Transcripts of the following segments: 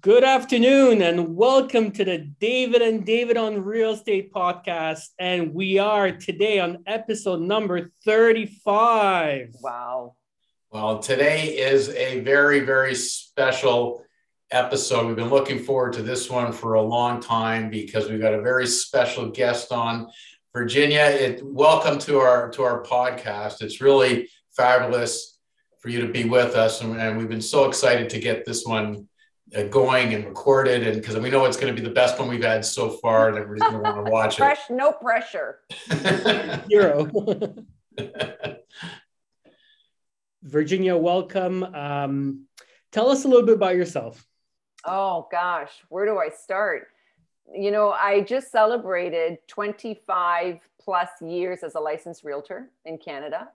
Good afternoon and welcome to the David and David on Real Estate podcast. And we are today on episode number 35. Wow. Well, today is a very, very special episode. We've been looking forward to this one for a long time because we've got a very special guest on. Virginia, it, welcome to our to our podcast. It's really fabulous for you to be with us, and, and we've been so excited to get this one going and recorded, and because we know it's going to be the best one we've had so far, and everybody's going to want to watch Fresh, it. No pressure. Zero. Virginia, welcome. Um, tell us a little bit about yourself. Oh gosh, where do I start? You know, I just celebrated 25 plus years as a licensed realtor in Canada.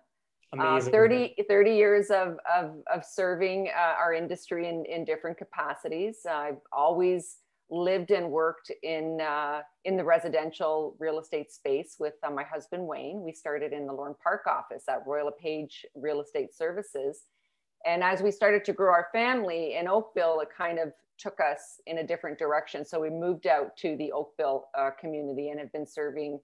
Uh, 30, 30 years of, of, of serving uh, our industry in, in different capacities. I've always lived and worked in, uh, in the residential real estate space with uh, my husband, Wayne. We started in the Lorne Park office at Royal LePage Real Estate Services. And as we started to grow our family in Oakville, it kind of took us in a different direction. So we moved out to the Oakville uh, community and have been serving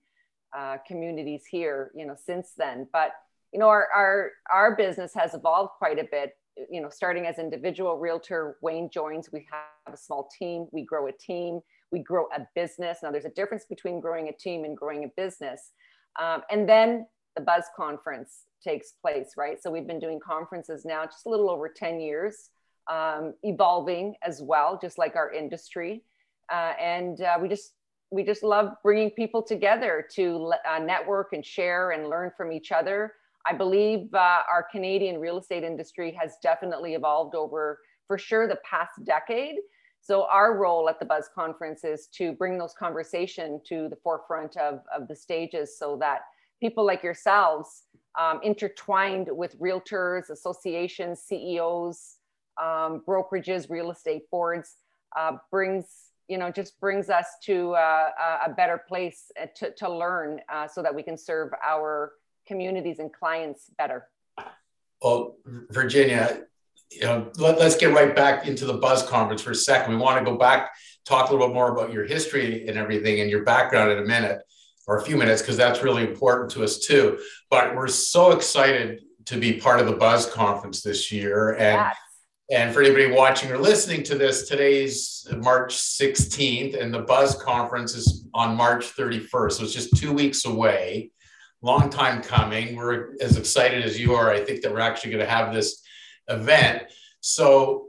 uh, communities here, you know, since then. But you know, our, our, our business has evolved quite a bit. You know, starting as individual realtor, Wayne joins, we have a small team, we grow a team, we grow a business. Now, there's a difference between growing a team and growing a business. Um, and then the Buzz Conference takes place, right? So we've been doing conferences now just a little over 10 years, um, evolving as well, just like our industry. Uh, and uh, we just we just love bringing people together to uh, network and share and learn from each other. I believe uh, our Canadian real estate industry has definitely evolved over, for sure, the past decade. So our role at the Buzz Conference is to bring those conversation to the forefront of, of the stages so that people like yourselves um, intertwined with realtors, associations, CEOs, um, brokerages, real estate boards, uh, brings you know just brings us to uh, a better place uh, to, to learn uh, so that we can serve our communities and clients better? Well, Virginia, you know, let, us get right back into the Buzz Conference for a second. We want to go back, talk a little bit more about your history and everything and your background in a minute or a few minutes, because that's really important to us too. But we're so excited to be part of the Buzz Conference this year. And yes. And for anybody watching or listening to this, today's March 16th, and the Buzz Conference is on March 31st. So it's just two weeks away long time coming. We're as excited as you are. I think that we're actually going to have this event. So,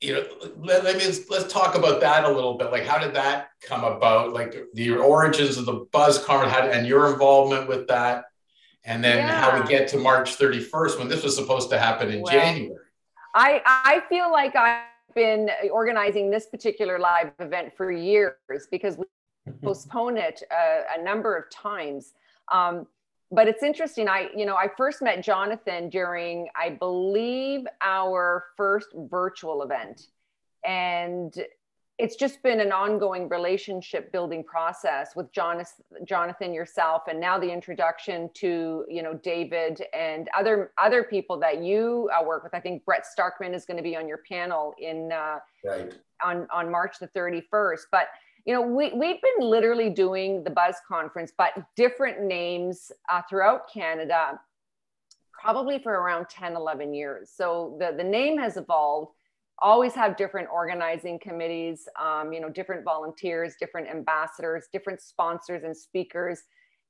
you know, let, let me let's talk about that a little bit. Like, how did that come about? Like the origins of the Buzz Conference and your involvement with that, and then yeah. how we get to March 31st when this was supposed to happen in well, January. I I feel like I've been organizing this particular live event for years because we mm-hmm. postponed it a, a number of times um, but it's interesting. I, you know, I first met Jonathan during, I believe, our first virtual event. And it's just been an ongoing relationship building process with Jonathan, Jonathan yourself, and now the introduction to you know David and other other people that you uh, work with. I think Brett Starkman is going to be on your panel in uh, right. on on March the thirty first. But you know, we, we've been literally doing the Buzz Conference, but different names uh, throughout Canada, probably for around 10, 11 years. So the, the name has evolved, always have different organizing committees, um, you know, different volunteers, different ambassadors, different sponsors and speakers,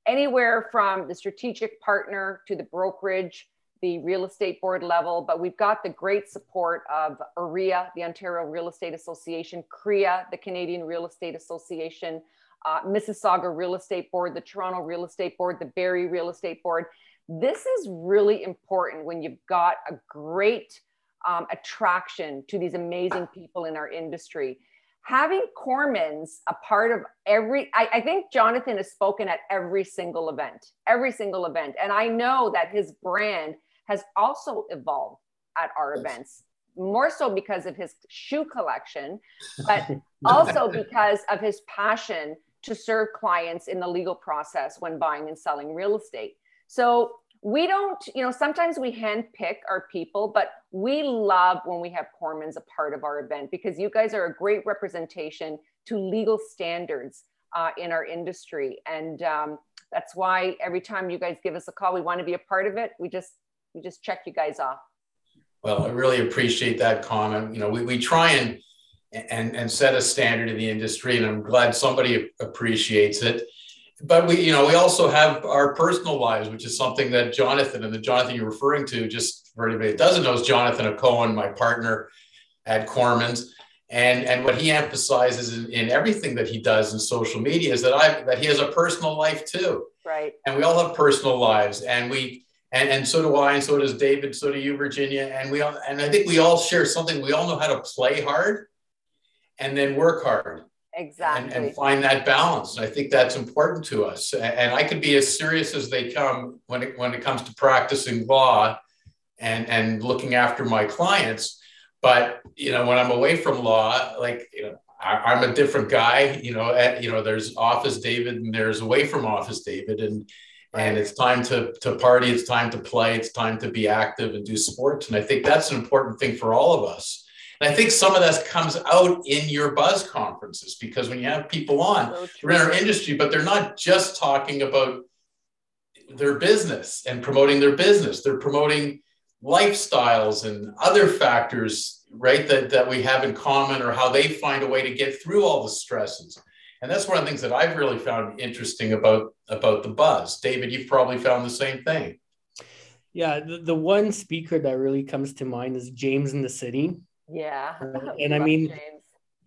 anywhere from the strategic partner to the brokerage the real estate board level, but we've got the great support of OREA, the Ontario Real Estate Association, CREA, the Canadian Real Estate Association, uh, Mississauga Real Estate Board, the Toronto Real Estate Board, the Barrie Real Estate Board. This is really important when you've got a great um, attraction to these amazing people in our industry. Having Cormans a part of every, I, I think Jonathan has spoken at every single event, every single event. And I know that his brand has also evolved at our yes. events more so because of his shoe collection, but also because of his passion to serve clients in the legal process when buying and selling real estate. So we don't, you know, sometimes we handpick our people, but we love when we have Cormans a part of our event because you guys are a great representation to legal standards uh, in our industry. And um, that's why every time you guys give us a call, we want to be a part of it. We just, we just check you guys off. Well, I really appreciate that comment. You know, we, we try and, and, and set a standard in the industry and I'm glad somebody appreciates it but we, you know, we also have our personal lives, which is something that Jonathan and the Jonathan you're referring to, just for anybody that doesn't know, is Jonathan Cohen, my partner at Cormans. And, and what he emphasizes in, in, everything that he does in social media is that I that he has a personal life too. Right. And we all have personal lives. And we and, and so do I, and so does David, so do you, Virginia. And we all and I think we all share something. We all know how to play hard and then work hard exactly and, and, find that balance. And i think that's important to us. And i could be as serious as they come when it when it comes to practicing law and and looking after my clients. But you know when i'm away from law like you know I, am a different guy you know at, you know there's office david and there's away from office david. And and it's time to to party it's time to play it's time to be active and do sports and i think that's an important thing for all of us and I think some of that comes out in your buzz conferences because when you have people on, so they're in our industry, but they're not just talking about their business and promoting their business. They're promoting lifestyles and other factors, right, that, that we have in common or how they find a way to get through all the stresses. And that's one of the things that I've really found interesting about, about the buzz. David, you've probably found the same thing. Yeah, the, the one speaker that really comes to mind is James in the City. Yeah. Uh, and I mean, James.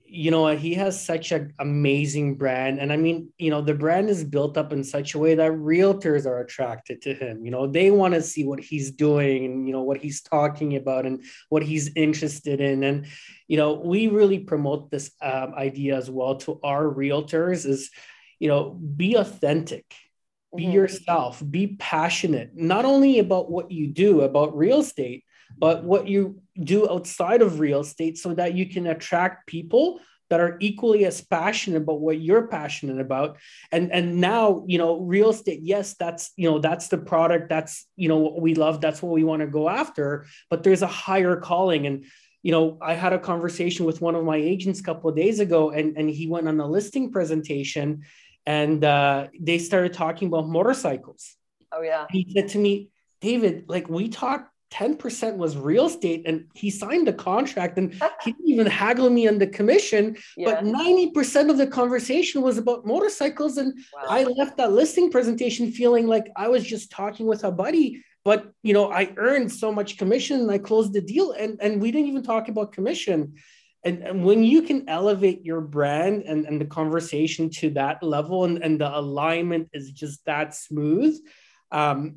You know, he has such an amazing brand. And I mean, you know, the brand is built up in such a way that realtors are attracted to him. You know, they want to see what he's doing and, you know, what he's talking about and what he's interested in. And, you know, we really promote this um, idea as well to our realtors is, you know, be authentic be mm-hmm. yourself be passionate not only about what you do about real estate but what you do outside of real estate so that you can attract people that are equally as passionate about what you're passionate about. And and now you know real estate yes that's you know that's the product. That's you know what we love. That's what we want to go after. But there's a higher calling. And you know i had a conversation with one of my agents a couple of days ago and and he went on a listing presentation and uh, they started talking about motorcycles. Oh yeah. He said to me david like we talk 10% was real estate and he signed the contract and he didn't even haggle me on the commission yeah. but 90% of the conversation was about motorcycles and wow. i left that listing presentation feeling like i was just talking with a buddy but you know i earned so much commission and i closed the deal and, and we didn't even talk about commission and, and when you can elevate your brand and, and the conversation to that level and, and the alignment is just that smooth um,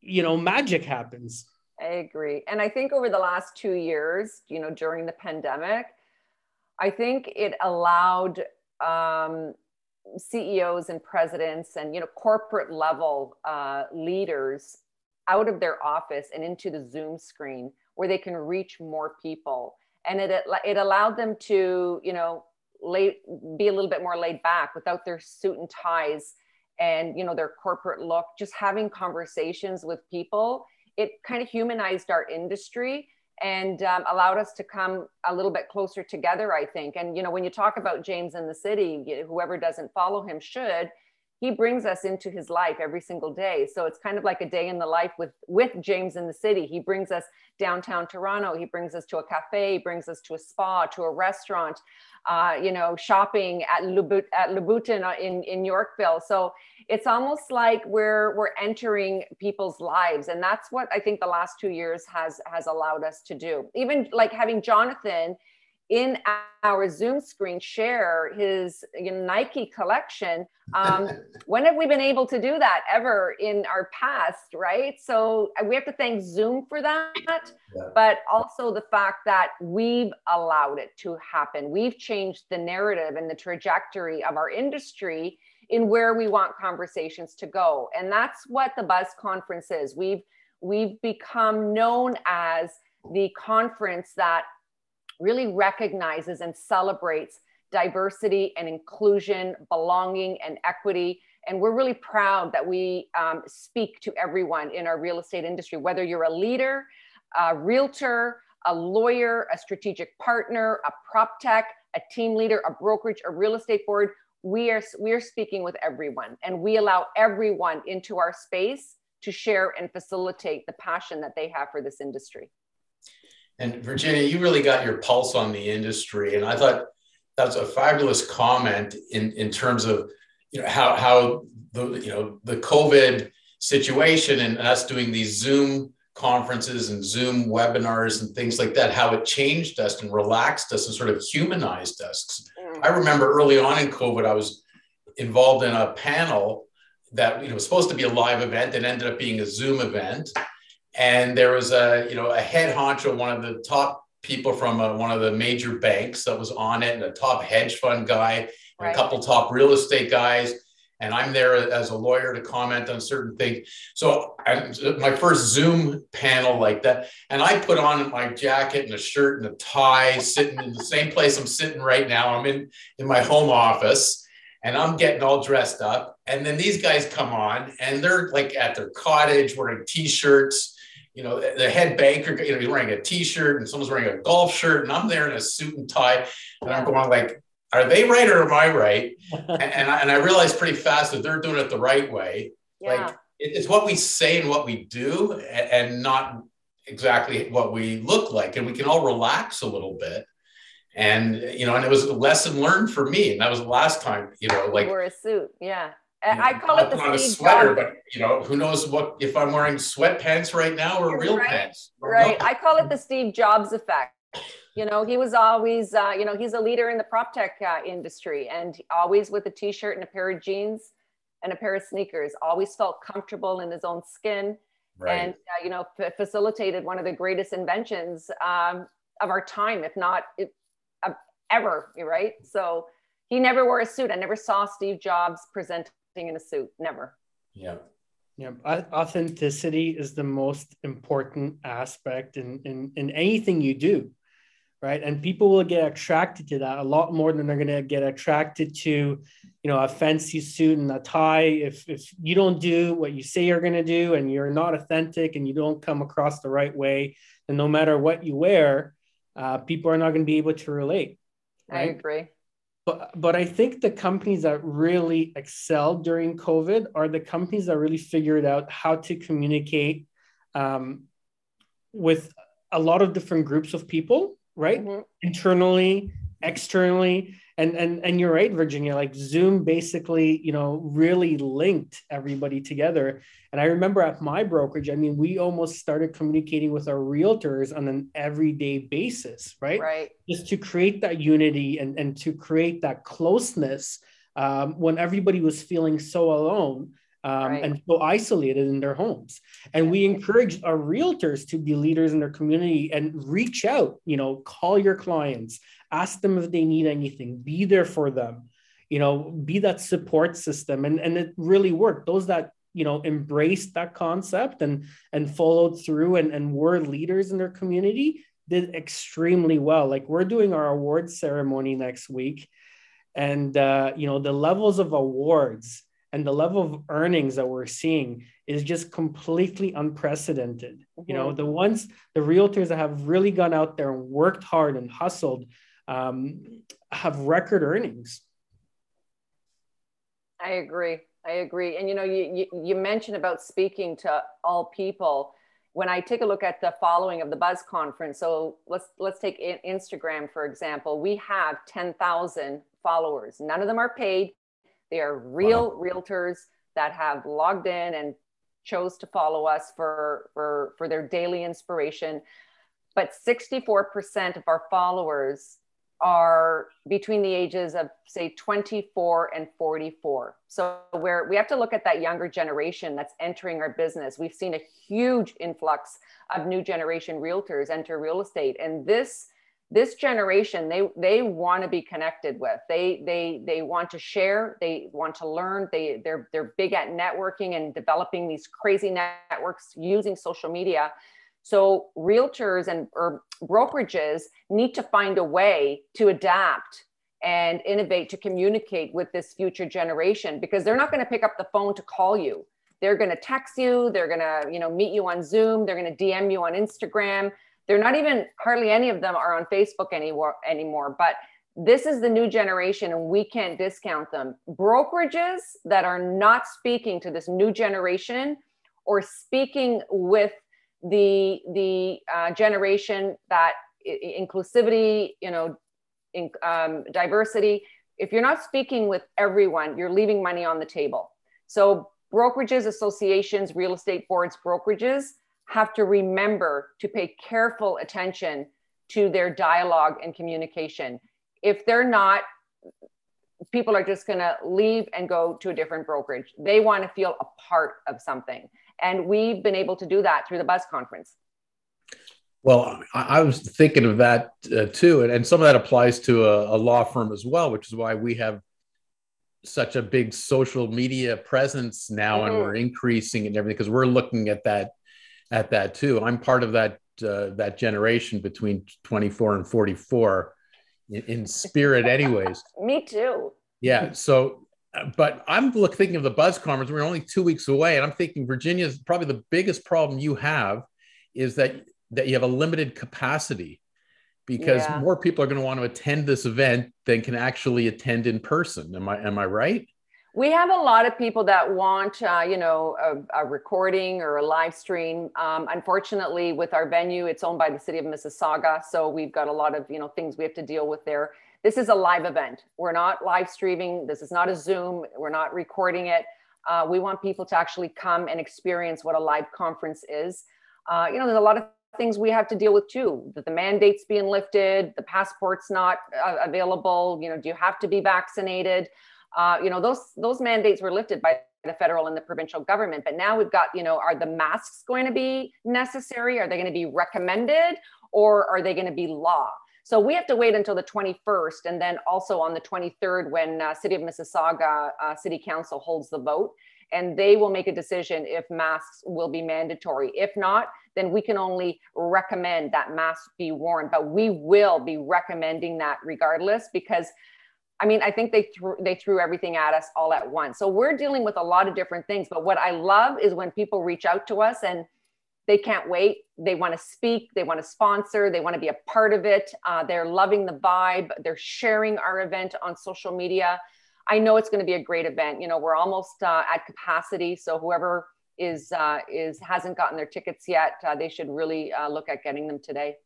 you know magic happens I agree. And I think over the last two years, you know, during the pandemic, I think it allowed um, CEOs and presidents and, you know, corporate level uh, leaders out of their office and into the Zoom screen where they can reach more people. And it, it allowed them to, you know, lay, be a little bit more laid back without their suit and ties and, you know, their corporate look, just having conversations with people it kind of humanized our industry and um, allowed us to come a little bit closer together i think. And you know when you talk about james in the city whoever doesn't follow him should he brings us into his life every single day. So it's kind of like a day in the life with with james in the city. He brings us downtown toronto. He brings us to a cafe. He brings us to a spa to a restaurant uh, you know shopping at Louboutin, at Louboutin in in yorkville. So it's almost like we're we're entering people's lives. And that's what i think the last two years has has allowed us to do. Even like having jonathan in our Zoom screen share his you know, Nike collection. Um, when have we been able to do that ever in our past, right? So uh, we have to thank Zoom for that, yeah. but also the fact that we've allowed it to happen. We've changed the narrative and the trajectory of our industry in where we want conversations to go. And that's what the Buzz Conference is. We've we've become known as the conference that really recognizes and celebrates diversity and inclusion, belonging and equity. And we're really proud that we um, speak to everyone in our real estate industry, whether you're a leader, a realtor, a lawyer, a strategic partner, a prop tech, a team leader, a brokerage, a real estate board. We are, we are speaking with everyone and we allow everyone into our space to share and facilitate the passion that they have for this industry. And Virginia, you really got your pulse on the industry. And I thought that's a fabulous comment in, in terms of you know how how the you know the COVID situation and us doing these Zoom conferences and Zoom webinars and things like that, how it changed us and relaxed us and sort of humanized us. Mm. I remember early on in COVID, I was involved in a panel that you know was supposed to be a live event and ended up being a Zoom event. And there was a you know a head honcho, one of the top people from a, uh, one of the major banks that was on it, and a top hedge fund guy, right. a couple top real estate guys. And I'm there as a lawyer to comment on certain things. So I, my first Zoom panel like that, and I put on my jacket and a shirt and a tie, sitting in the same place I'm sitting right now. I'm in in my home office, and I'm getting all dressed up. And then these guys come on, and they're like at their cottage wearing t-shirts you know, the head banker, you know, he's wearing a t-shirt and someone's wearing a golf shirt and I'm there in a suit and tie. And I'm going like, are they right or am I right? and, and, I, and I realized pretty fast that they're doing it the right way. Yeah. Like it, it's what we say and what we do and, and not exactly what we look like. And we can all relax a little bit and you know and it was a lesson learned for me and that was the last time you know like you wore a suit yeah I call it the on a sweater, but you know, who knows what if I'm wearing sweatpants right now or real right. pants. Right. I call it the Steve Jobs effect. You know, he was always, uh, you know, he's a leader in the prop tech uh, industry and always with a t-shirt and a pair of jeans and a pair of sneakers, always felt comfortable in his own skin right. and, uh, you know, f- facilitated one of the greatest inventions um, of our time, if not if, ever, right? So he never wore a suit. I never saw Steve Jobs present in a suit. Never. Yeah. Yeah, authenticity is the most important aspect in, in, in anything you do, right? And people will get attracted to that a lot more than they're going to get attracted to, you know, a fancy suit and a tie. If if you don't do what you say you're going to do, and you're not authentic, and you don't come across the right way, then no matter what you wear, uh, people are not going to be able to relate. Right? I agree. But, but I think the companies that really excelled during COVID are the companies that really figured out how to communicate um, with a lot of different groups of people, right? Mm-hmm. Internally, externally, and and and you're right virginia like zoom basically you know really linked everybody together. And i remember at my brokerage i mean we almost started communicating with our realtors on an everyday basis right? Right. Just to create that unity and and to create that closeness um, when everybody was feeling so alone um, right. and so isolated in their homes. And we encourage our realtors to be leaders in their community and reach out, you know, call your clients, ask them if they need anything be there for them you know be that support system. And and it really worked. Those that you know embraced that concept and and followed through and and were leaders in their community did extremely well. Like we're doing our awards ceremony next week. And uh, you know the levels of awards and the level of earnings that we're seeing is just completely unprecedented mm-hmm. you know mm-hmm. the ones the realtors that have really gone out there and worked hard and hustled um, have record earnings. I agree. I agree. And you know, you, you, you mentioned about speaking to all people. When I take a look at the following of the Buzz Conference, so let's let's take Instagram for example. We have ten thousand followers. None of them are paid. They are real wow. realtors that have logged in and chose to follow us for for for their daily inspiration. But 64% of our followers are between the ages of say 24 and 44 so where we have to look at that younger generation that's entering our business we've seen a huge influx of new generation realtors enter real estate and this this generation they they want to be connected with. They they they want to share they want to learn they they're they're big at networking and developing these crazy networks using social media. So realtors and or brokerages need to find a way to adapt and innovate to communicate with this future generation because they're not going to pick up the phone to call you. They're going to text you they're going to you know meet you on zoom they're going to dm you on instagram they're not even hardly any of them are on facebook anymore anymore but this is the new generation and we can't discount them. Brokerages that are not speaking to this new generation or speaking with the the uh, generation that inclusivity you know in, um, diversity if you're not speaking with everyone you're leaving money on the table. So brokerages associations real estate boards brokerages have to remember to pay careful attention to their dialogue and communication. If they're not people are just going to leave and go to a different brokerage. They want to feel a part of something. And we've been able to do that through the buzz conference. Well, I, was thinking of that uh, too, and, and some of that applies to a, a, law firm as well, which is why we have such a big social media presence now, mm-hmm. and we're increasing and everything because we're looking at that at that too. I'm part of that uh, that generation between 24 and 44 in, in spirit, anyways. Me too. Yeah. So, but I'm look, thinking of the Buzz Conference. We're only two weeks away, and I'm thinking Virginia's probably the biggest problem you have is that that you have a limited capacity because yeah. more people are going to want to attend this event than can actually attend in person. Am I am I right? We have a lot of people that want, uh, you know, a, a, recording or a live stream. Um, unfortunately, with our venue, it's owned by the city of Mississauga, so we've got a lot of, you know, things we have to deal with there. This is a live event. We're not live streaming. This is not a Zoom. We're not recording it. Uh, we want people to actually come and experience what a live conference is. Uh, you know, there's a lot of things we have to deal with too that the mandates being lifted the passports not uh, available you know do you have to be vaccinated uh, you know those those mandates were lifted by the federal and the provincial government but now we've got you know are the masks going to be necessary are they going to be recommended or are they going to be law so we have to wait until the 21st and then also on the 23rd when uh, city of mississauga uh, city council holds the vote and they will make a decision if masks will be mandatory if not then we can only recommend that masks be worn. But we will be recommending that regardless because I mean, I think they threw they threw everything at us all at once. So we're dealing with a lot of different things. But what I love is when people reach out to us and they can't wait. They want to speak. They want to sponsor. They want to be a part of it. Uh, they're loving the vibe. They're sharing our event on social media. I know it's going to be a great event. You know, we're almost uh, at capacity. So whoever is uh, is hasn't gotten their tickets yet, uh, they should really uh, look at getting them today.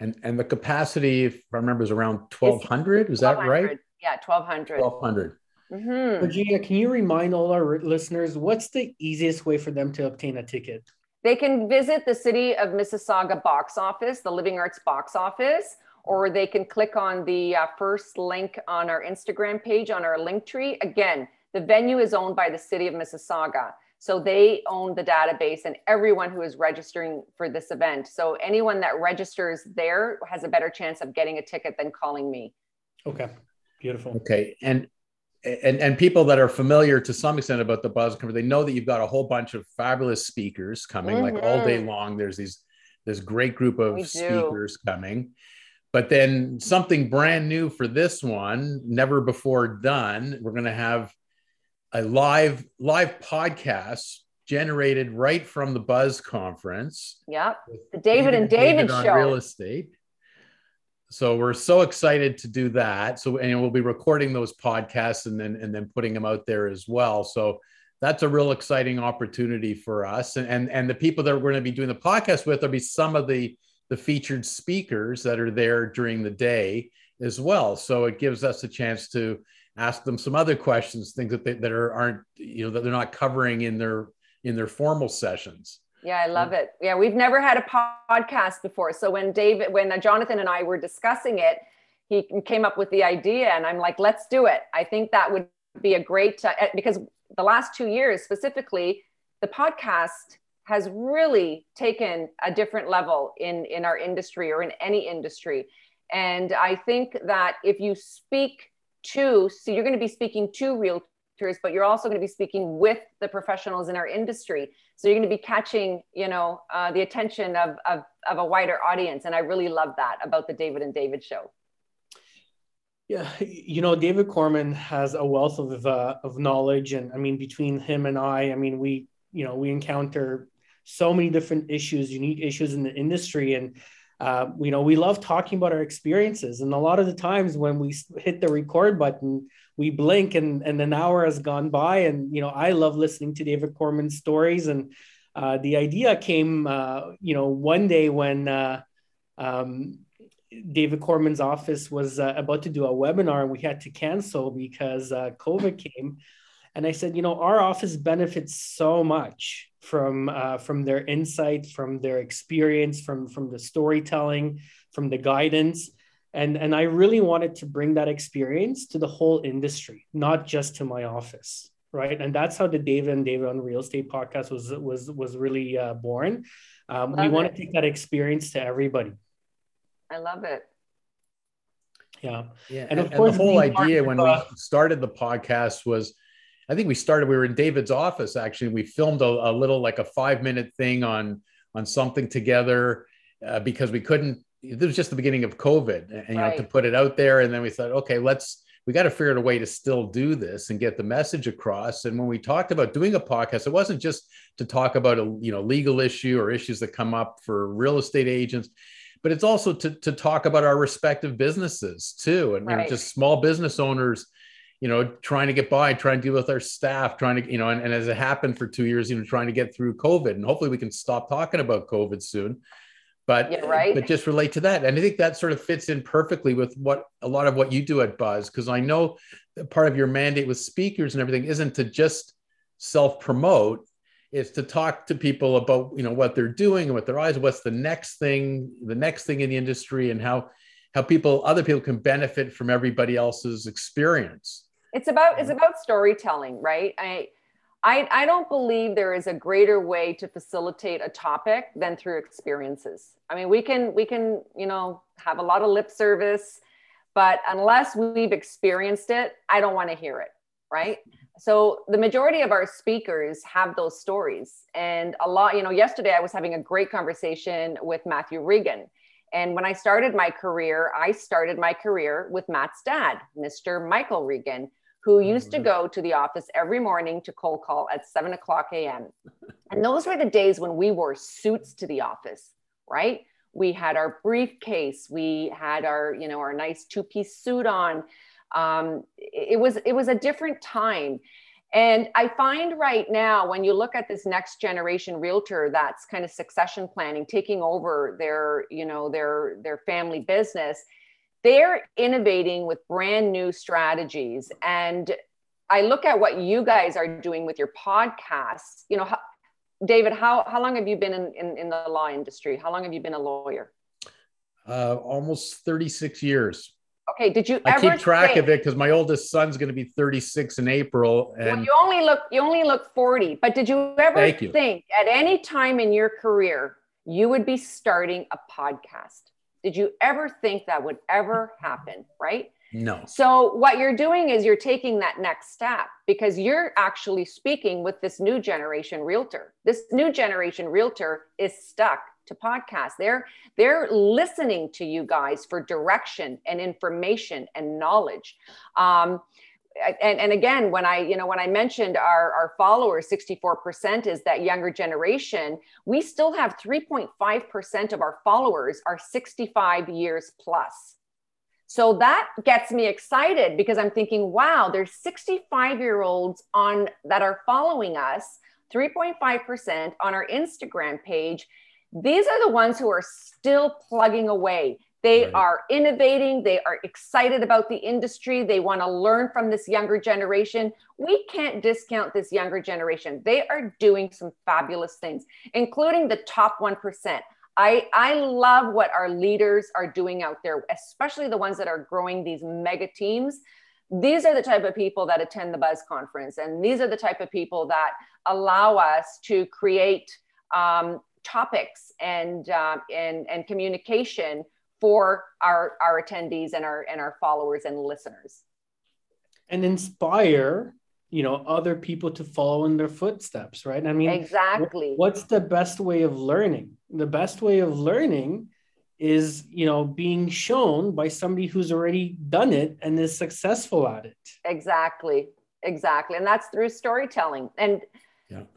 And and the capacity, if I remember, is around twelve hundred. Is that right? Yeah, twelve hundred. Twelve hundred. Mm-hmm. Virginia, can you remind all our listeners what's the easiest way for them to obtain a ticket? They can visit the City of Mississauga box office, the Living Arts box office, or they can click on the uh, first link on our Instagram page on our link tree. Again, the venue is owned by the City of Mississauga. So they own the database and everyone who is registering for this event. So anyone that registers there has a better chance of getting a ticket than calling me. Okay. Beautiful. Okay. And and and people that are familiar to some extent about the buzz conference, they know that you've got a whole bunch of fabulous speakers coming mm-hmm. like all day long. There's these this great group of speakers coming. But then something brand new for this one, never before done. We're going to have a live live podcast generated right from the Buzz conference. Yep, the David, David and David, David on show. real estate. So we're so excited to do that. So and we'll be recording those podcasts and then and then putting them out there as well. So that's a real exciting opportunity for us. And and, and the people that we're going to be doing the podcast with will be some of the the featured speakers that are there during the day as well. So it gives us a chance to ask them some other questions, things that they, that are aren't you know that they're not covering in their in their formal sessions. Yeah, I love it. Yeah, we've never had a podcast before. So when David, when uh, Jonathan and I were discussing it, he came up with the idea, and I'm like, let's do it. I think that would be a great uh, because the last two years specifically, the podcast has really taken a different level in in our industry or in any industry. And I think that if you speak to, so you're going to be speaking to realtors, but you're also going to be speaking with the professionals in our industry. So you're going to be catching, you know, uh, the attention of, of, of a wider audience. And I really love that about the David and David show. Yeah, you know, David Corman has a wealth of uh, of knowledge, and I mean, between him and I, I mean, we you know we encounter so many different issues, unique issues in the industry, and uh, you know we love talking about our experiences. And a lot of the times when we hit the record button, we blink, and and an hour has gone by. And you know, I love listening to David Corman's stories, and uh, the idea came, uh, you know, one day when. Uh, um, David Corman's office was uh, about to do a webinar and we had to cancel because uh, COVID came. And I said, you know, our office benefits so much from uh, from their insight, from their experience, from from the storytelling, from the guidance, and and I really wanted to bring that experience to the whole industry, not just to my office, right? And that's how the David and David on Real Estate podcast was was was really uh, born. Um, we want to take that experience to everybody. I love it. Yeah. Yeah. And, and of course, the whole idea when we started the podcast was I think we started, we were in David's office actually. We filmed a, a little like a five minute thing on on something together uh, because we couldn't, it was just the beginning of COVID and you right. know to put it out there. And then we thought, okay, let's we got to figure out a way to still do this and get the message across. And when we talked about doing a podcast, it wasn't just to talk about a you know legal issue or issues that come up for real estate agents but it's also to, to talk about our respective businesses too and right. you know, just small business owners you know trying to get by trying to deal with our staff trying to you know and, and as it happened for two years you know trying to get through covid and hopefully we can stop talking about covid soon but yeah, right. but just relate to that. And i think that sort of fits in perfectly with what a lot of what you do at buzz because i know that part of your mandate with speakers and everything isn't to just self promote it's to talk to people about you know what they're doing and what their eyes what's the next thing the next thing in the industry and how how people other people can benefit from everybody else's experience. It's about it's about storytelling right? I I, I don't believe there is a greater way to facilitate a topic than through experiences. I mean, we can we can you know have a lot of lip service, but unless we've experienced it, I don't want to hear it, right? so the majority of our speakers have those stories and a lot you know yesterday i was having a great conversation with matthew regan and when i started my career i started my career with matt's dad mr michael regan who used to go to the office every morning to cold call at 7 o'clock a.m and those were the days when we wore suits to the office right? We had our briefcase. We had our you know our nice two-piece suit on. Um, it was it was a different time. And i find right now when you look at this next generation realtor that's kind of succession planning taking over their you know their their family business they're innovating with brand new strategies and i look at what you guys are doing with your podcasts you know how, david how, how long have you been in, in, in the law industry how long have you been a lawyer uh, almost 36 years Okay. Did you? I keep track think, of it because my oldest son's going to be 36 in April, and well, you only look you only look 40. But did you ever you. think at any time in your career you would be starting a podcast? Did you ever think that would ever happen? Right. No. So what you're doing is you're taking that next step because you're actually speaking with this new generation realtor. This new generation realtor is stuck to podcasts. They're they're listening to you guys for direction and information and knowledge. Um, and, and again, when I, you know, when I mentioned our, our followers, 64% is that younger generation, we still have 3.5% of our followers are 65 years plus. So that gets me excited because I'm thinking, wow, there's 65 year olds on that are following us, 3.5% on our Instagram page these are the ones who are still plugging away. They right. are innovating. They are excited about the industry. They want to learn from this younger generation. We can't discount this younger generation. They are doing some fabulous things, including the top 1%. I, I love what our leaders are doing out there, especially the ones that are growing these mega teams. These are the type of people that attend the Buzz conference, and these are the type of people that allow us to create um, topics and uh, and and communication for our our attendees and our and our followers and listeners. And inspire you know other people to follow in their footsteps right? I mean exactly. what's the best way of learning? The best way of learning is you know being shown by somebody who's already done it and is successful at it. Exactly. Exactly. And that's through storytelling. And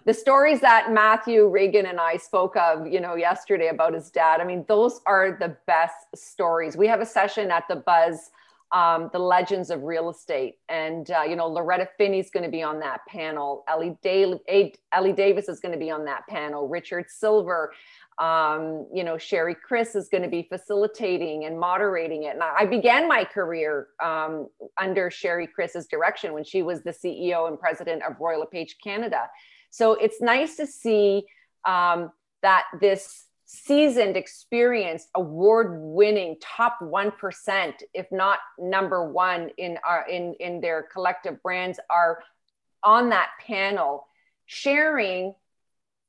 the stories that matthew Reagan and i spoke of you know yesterday about his dad i mean those are the best stories we have a session at the buzz um, the legends of real estate and uh, you know loretta Phinney's going to be on that panel elli, Day- elli davis is going to be on that panel richard silver um, you know, Sherry Chris is going to be facilitating and moderating it. And I began my career um, under Sherry Chris's direction when she was the CEO and president of Royal LePage Canada. So it's nice to see um, that this seasoned, experienced, award-winning top one percent, if not number one in our in in their collective brands, are on that panel sharing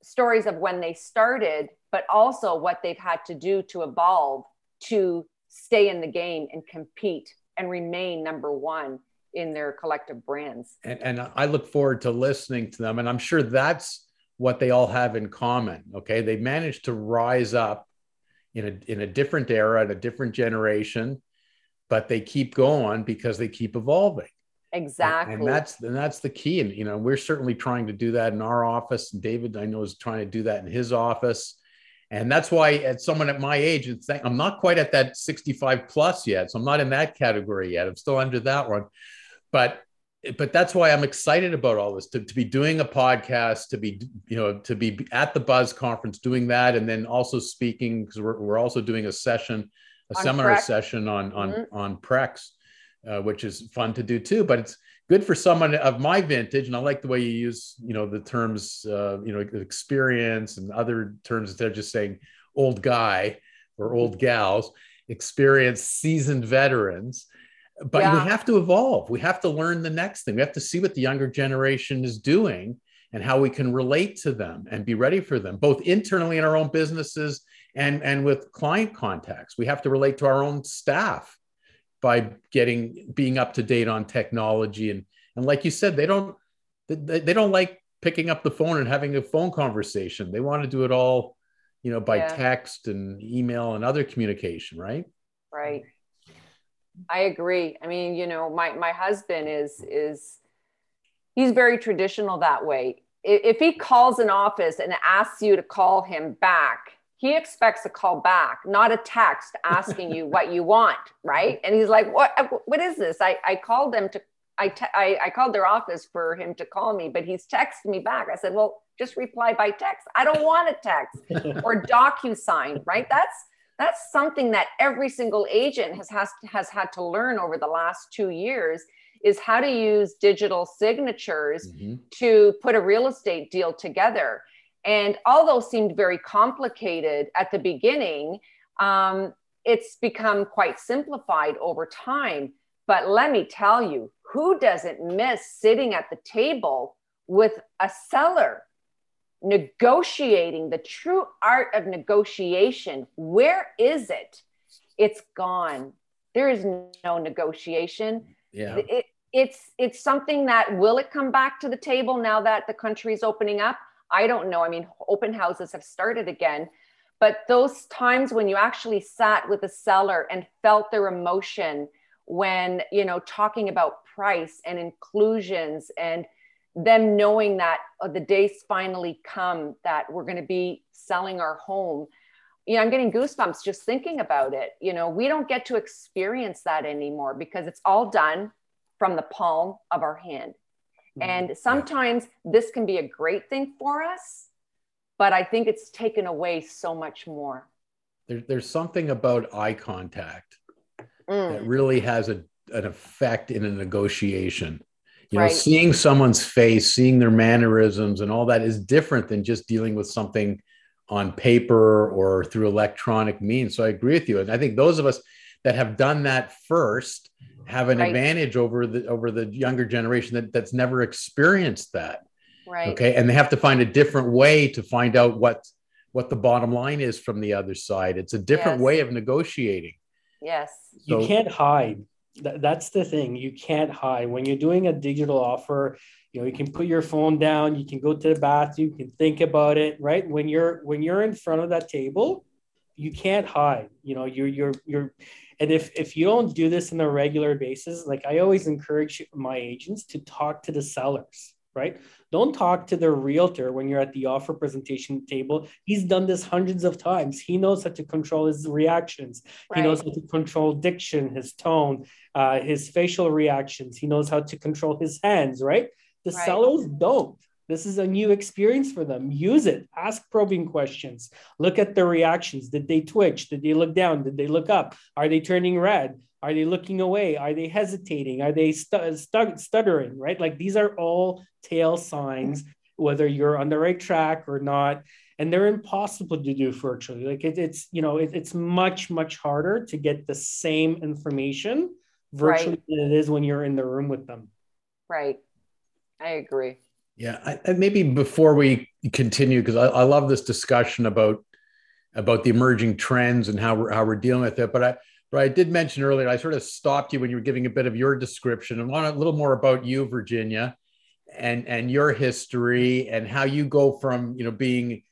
stories of when they started but also what they've had to do to evolve to stay in the game and compete and remain number one in their collective brands. And, and I look forward to listening to them. And I'm sure that's what they all have in common. Okay. They managed to rise up in a, in a different era, in a different generation, but they keep going because they keep evolving. Exactly. And, and that's and that's the key. And you know, we're certainly trying to do that in our office. And David, I know, is trying to do that in his office. And that's why, at someone at my age, it's, I'm not quite at that 65 plus yet. So I'm not in that category yet. I'm still under that one. But but that's why I'm excited about all this to, to be doing a podcast, to be, you know, to be at the Buzz conference doing that, and then also speaking because we're, we're also doing a session, a on seminar PRECs. session on on mm-hmm. on PRECs, uh, which is fun to do too. But it's good for someone of my vintage and i like the way you use you know the terms uh, you know experience and other terms instead of just saying old guy or old gals experienced seasoned veterans but yeah. we have to evolve. We have to learn the next thing. We have to see what the younger generation is doing and how we can relate to them and be ready for them both internally in our own businesses and and with client contacts. We have to relate to our own staff by getting being up to date on technology. And and like you said they don't they, they don't like picking up the phone and having a phone conversation. They want to do it all you know by yeah. text and email and other communication right? Right i agree i mean you know my my husband is is he's very traditional that way if he calls an office and asks you to call him back he expects a call back, not a text asking you what you want, right? And he's like, "What? What is this?" I, I called them to, I, te- I, I called their office for him to call me, but he's texted me back. I said, "Well, just reply by text. I don't want a text or DocuSign, right? That's that's something that every single agent has has has had to learn over the last two years." Is how to use digital signatures mm-hmm. to put a real estate deal together and although seemed very complicated at the beginning, um, it's become quite simplified over time. But let me tell you, who doesn't miss sitting at the table with a seller, negotiating the true art of negotiation? Where is it? It's gone. There is no negotiation. Yeah. It, it's it's something that will it come back to the table now that the country is opening up? I don't know. I mean, open houses have started again, but those times when you actually sat with a seller and felt their emotion when, you know, talking about price and inclusions and them knowing that oh, the days finally come that we're going to be selling our home you know i'm getting goosebumps just thinking about it you know we don't get to experience that anymore because it's all done from the palm of our hand Mm-hmm. And sometimes this can be a great thing for us, but I think it's taken away so much more. There, there's something about eye contact mm. that really has a, an effect in a negotiation. You know, right. seeing someone's face, seeing their mannerisms, and all that is different than just dealing with something on paper or through electronic means. So I agree with you. And I think those of us that have done that first have an right. advantage over the over the younger generation that, that's never experienced that right okay and they have to find a different way to find out what what the bottom line is from the other side it's a different yes. way of negotiating yes so, you can't hide that's the thing you can't hide. When you're doing a digital offer you know you can put your phone down you can go to the bathroom you can think about it right? When you're when you're in front of that table you can't hide you know you're you're you're and if if you don't do this on a regular basis like i always encourage my agents to talk to the sellers right don't talk to the realtor when you're at the offer presentation table he's done this hundreds of times he knows how to control his reactions right. he knows how to control diction his tone uh, his facial reactions he knows how to control his hands right the right. sellers don't this is a new experience for them. Use it. Ask probing questions. Look at the reactions. Did they twitch? Did they look down? Did they look up? Are they turning red? Are they looking away? Are they hesitating? Are they stu- stu- stuttering? Right? Like these are all tail signs, whether you're on the right track or not. And they're impossible to do virtually. Like it, it's, you know, it, it's much, much harder to get the same information virtually right. than it is when you're in the room with them. Right. I agree. Yeah, I, maybe before we continue, because I, I, love this discussion about about the emerging trends and how we're how we're dealing with it. But I but I did mention earlier, I sort of stopped you when you were giving a bit of your description. And want a little more about you, Virginia, and and your history and how you go from you know being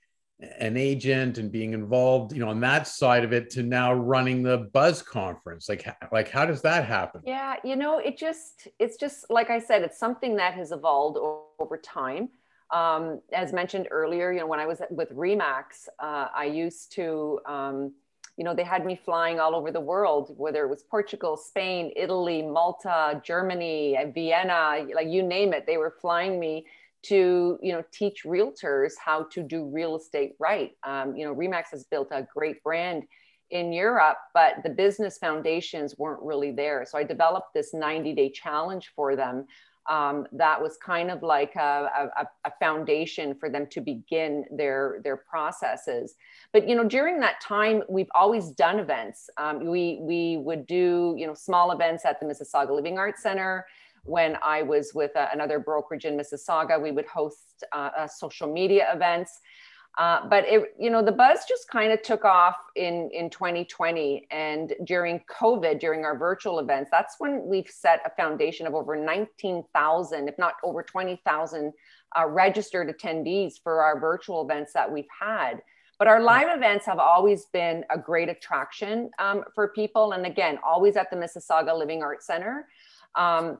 an agent and being involved you know on that side of it to now running the buzz conference. Like like how does that happen? Yeah you know it just it's just like i said it's something that has evolved over time. Um, as mentioned earlier you know when i was with remax uh, i used to um, you know they had me flying all over the world whether it was portugal spain italy malta germany vienna like you name it. They were flying me to you know teach realtors how to do real estate right. Um, you know remax has built a great brand in europe but the business foundations weren't really there. So i developed this 90 day challenge for them um, that was kind of like a, a, a, foundation for them to begin their their processes. But you know during that time we've always done events. Um, we we would do you know small events at the mississauga living arts center. When I was with uh, another brokerage in Mississauga, we would host uh, uh, social media events. Uh, but it, you know, the buzz just kind of took off in in 2020, and during COVID, during our virtual events, that's when we've set a foundation of over 19,000, if not over 20,000, uh, registered attendees for our virtual events that we've had. But our live events have always been a great attraction um, for people, and again, always at the Mississauga Living Arts Center. Um,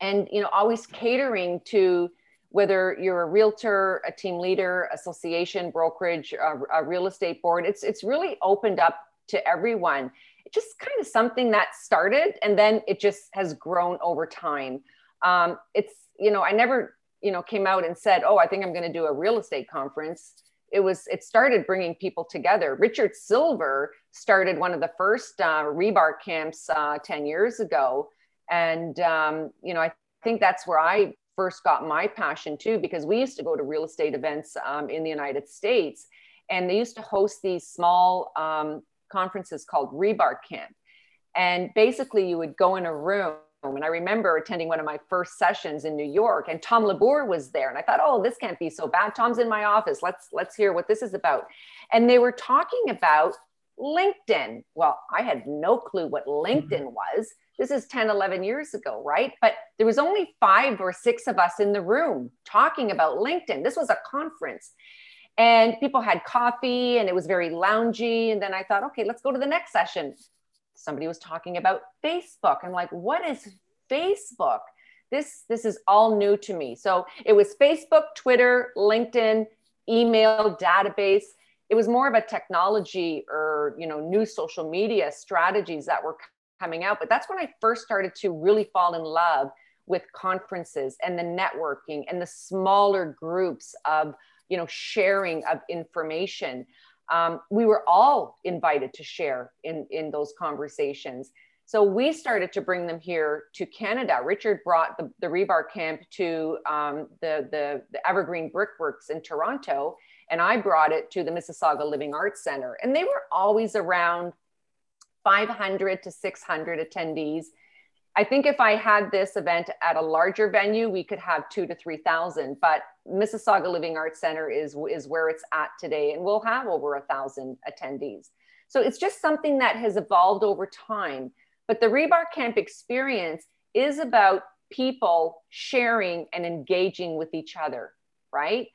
and you know always catering to whether you're a realtor a team leader association brokerage a, a real estate board it's it's really opened up to everyone. It's just kind of something that started and then it just has grown over time. Um, it's you know i never you know came out and said oh i think i'm going to do a real estate conference. It was it started bringing people together. Richard silver started one of the first uh, rebar camps uh, 10 years ago. And, um, you know, I think that's where I first got my passion too, because we used to go to real estate events um, in the United States and they used to host these small um, conferences called Rebar Camp. And basically, you would go in a room. And I remember attending one of my first sessions in New York, and Tom Labour was there. And I thought, oh, this can't be so bad. Tom's in my office. Let's let's hear what this is about. And they were talking about LinkedIn. Well, I had no clue what LinkedIn mm-hmm. was. This is 10 11 years ago right? But there was only five or six of us in the room talking about linkedin. This was a conference. And people had coffee and it was very loungy. And then i thought okay let's go to the next session. Somebody was talking about facebook. I'm like what is facebook? This this is all new to me. So it was facebook twitter linkedin email database it was more of a technology or you know new social media strategies that were coming out. But that's when I first started to really fall in love with conferences and the networking and the smaller groups of you know sharing of information. Um, we were all invited to share in in those conversations. So we started to bring them here to Canada. Richard brought the, the rebar camp to um, the, the, the Evergreen Brickworks in Toronto, and I brought it to the Mississauga Living Arts Center. And they were always around 500 to 600 attendees. I think if I had this event at a larger venue, we could have two to 3,000, but Mississauga Living Arts Center is, is where it's at today, and we'll have over a thousand attendees. So it's just something that has evolved over time. But the Rebar Camp experience is about people sharing and engaging with each other, right?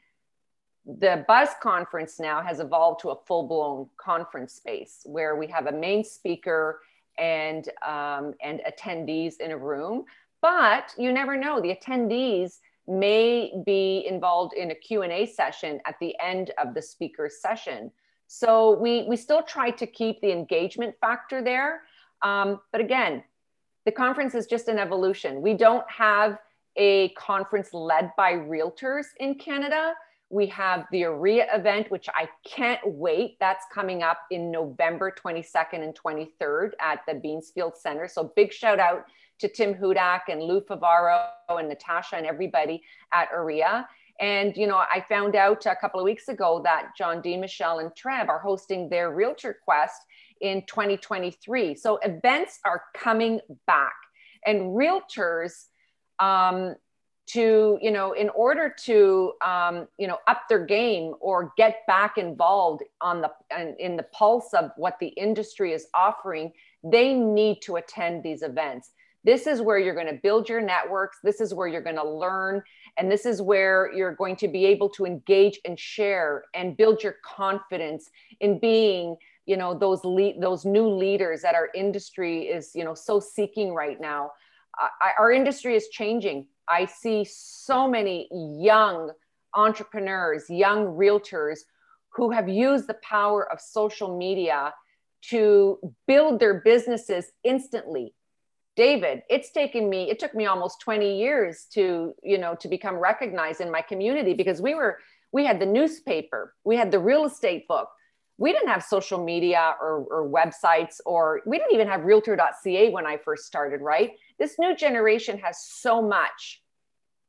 The Buzz conference now has evolved to a full blown conference space where we have a main speaker and um, and attendees in a room. But you never know; the attendees may be involved in a Q&A session at the end of the speaker's session. So we, we still try to keep the engagement factor there. Um, but again, the conference is just an evolution. We don't have a conference led by realtors in Canada. We have the OREA event, which I can't wait. That's coming up in November 22nd and 23rd at the Beansfield Center. So big shout out to Tim Hudak and Lou Favaro and Natasha and everybody at OREA. And, you know, I found out a couple of weeks ago that John DiMichele and TRREB are hosting their Realtor Quest in 2023. So events are coming back. And realtors, um, to you know in order to um, you know up their game or get back involved on the in the pulse of what the industry is offering they need to attend these events. This is where you're going to build your networks. This is where you're going to learn. And this is where you're going to be able to engage and share and build your confidence in being you know those lead those new leaders that our industry is you know so seeking right now. I, our industry is changing I see so many young entrepreneurs, young realtors who have used the power of social media to build their businesses instantly. David, it's taken me, it took me almost 20 years to, you know, to become recognized in my community because we were, we had the newspaper, we had the real estate book. We didn't have social media or, or websites, or we didn't even have realtor.ca when I first started, right? This new generation has so much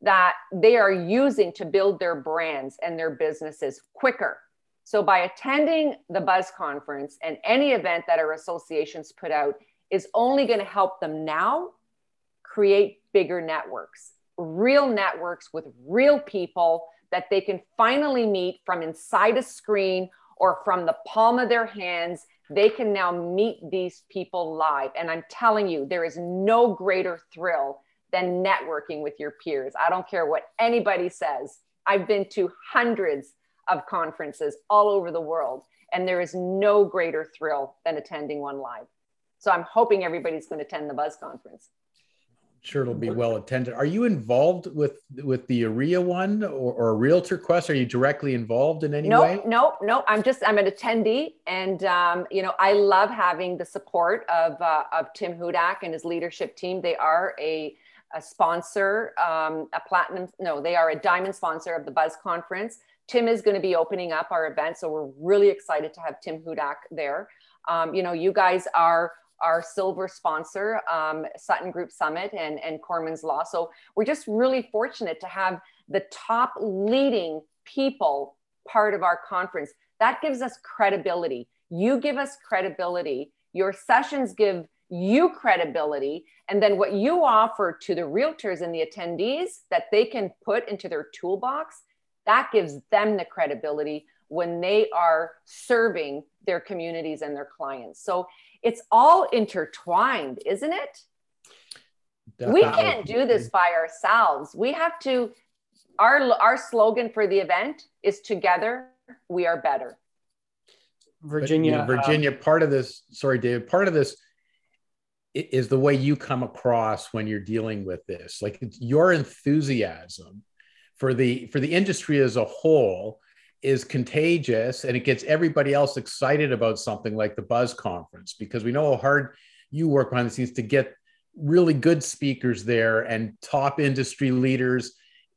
that they are using to build their brands and their businesses quicker. So by attending the Buzz conference and any event that our associations put out is only going to help them now create bigger networks, real networks with real people that they can finally meet from inside a screen or from the palm of their hands. They can now meet these people live. And I'm telling you, there is no greater thrill than networking with your peers. I don't care what anybody says. I've been to hundreds of conferences all over the world, and there is no greater thrill than attending one live. So I'm hoping everybody's going to attend the Buzz conference. Sure, it'll be well attended. Are you involved with with the OREA one or, or Realtor Quest? Are you directly involved in any nope, way? No, no, no. I'm just I'm an attendee, and um, you know I love having the support of uh, of Tim Hudak and his leadership team. They are a a sponsor, um, a platinum, no, they are a diamond sponsor of the Buzz Conference. Tim is going to be opening up our event. So we're really excited to have Tim Hudak there. Um, you know, you guys are our silver sponsor, um, Sutton Group Summit and, and Cormans Law. So we're just really fortunate to have the top leading people part of our conference. That gives us credibility. You give us credibility. Your sessions give you credibility and then what you offer to the realtors and the attendees that they can put into their toolbox that gives them the credibility when they are serving their communities and their clients. So it's all intertwined isn't it? Definitely. we can't do this by ourselves. We have to our our slogan for the event is together we are better. Virginia but, you know, virginia um, part of this sorry david part of this is the way you come across when you're dealing with this. Like your enthusiasm for the for the industry as a whole is contagious and it gets everybody else excited about something like the buzz conference because we know how hard you work behind the scenes to get really good speakers there and top industry leaders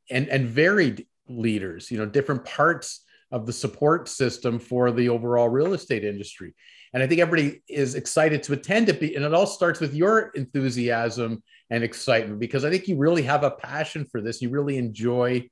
and and varied leaders you know different parts of the support system for the overall real estate industry and I think everybody is excited to attend it. And it all starts with your enthusiasm and excitement because I think you really have a passion for this. You really enjoy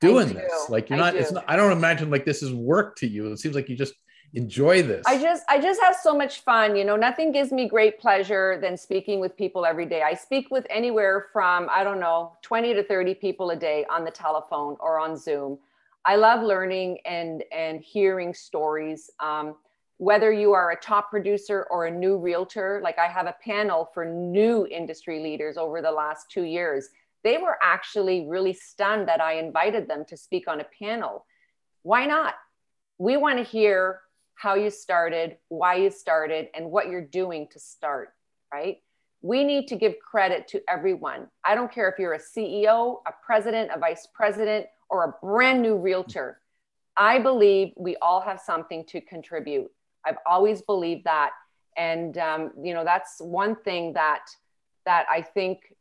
doing do. this. Like you're not, it's not, I don't imagine like this is work to you. It seems like you just enjoy this. I just, I just have so much fun. You know, nothing gives me great pleasure than speaking with people every day. I speak with anywhere from, I don't know, 20 to 30 people a day on the telephone or on Zoom. I love learning and, and hearing stories. Um, whether you are a top producer or a new realtor, like I have a panel for new industry leaders over the last two years, they were actually really stunned that I invited them to speak on a panel. Why not? We want to hear how you started, why you started, and what you're doing to start, right? We need to give credit to everyone. I don't care if you're a CEO, a president, a vice president, or a brand new realtor. I believe we all have something to contribute. I've always believed that. And, um, you know, that's one thing that, that I think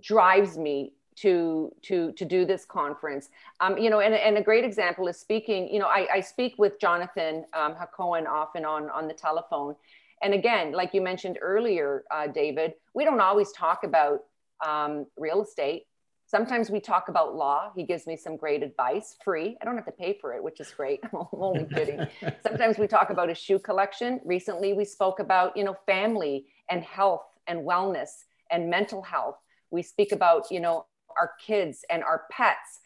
drives me to to to do this conference. Um, you know and, and a great example is speaking you know i, I speak with jonathan um, hacohen off and on on the telephone. And again like you mentioned earlier uh, david we don't always talk about um, real estate sometimes we talk about law. He gives me some great advice free. I don't have to pay for it which is great. I'm only kidding. Sometimes we talk about a shoe collection. Recently we spoke about you know family and health and wellness and mental health. We speak about you know our kids and our pets.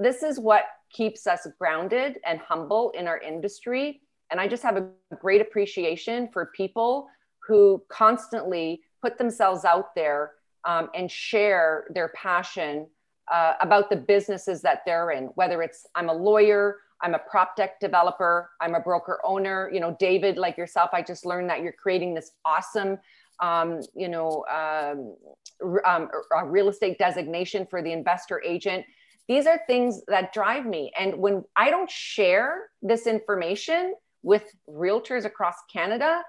This is what keeps us grounded and humble in our industry. And I just have a great appreciation for people who constantly put themselves out there um, and share their passion uh, about the businesses that they're in, whether it's I'm a lawyer, I'm a prop tech developer, I'm a broker owner. You know, David, like yourself, I just learned that you're creating this awesome um, you know, um, um, real estate designation for the investor agent. These are things that drive me. And when I don't share this information with realtors across Canada,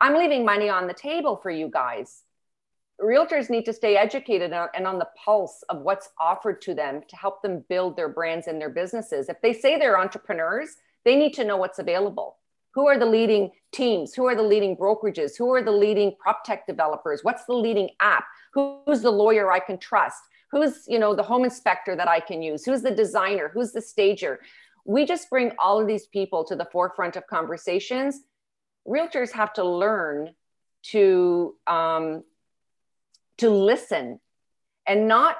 I'm leaving money on the table for you guys. Realtors need to stay educated and on the pulse of what's offered to them to help them build their brands and their businesses. If they say they're entrepreneurs, they need to know what's available. Who are the leading teams? Who are the leading brokerages? Who are the leading prop tech developers? What's the leading app? Who's the lawyer I can trust? Who's, you know, the home inspector that I can use? Who's the designer? Who's the stager? We just bring all of these people to the forefront of conversations. Realtors have to learn to um, to listen and not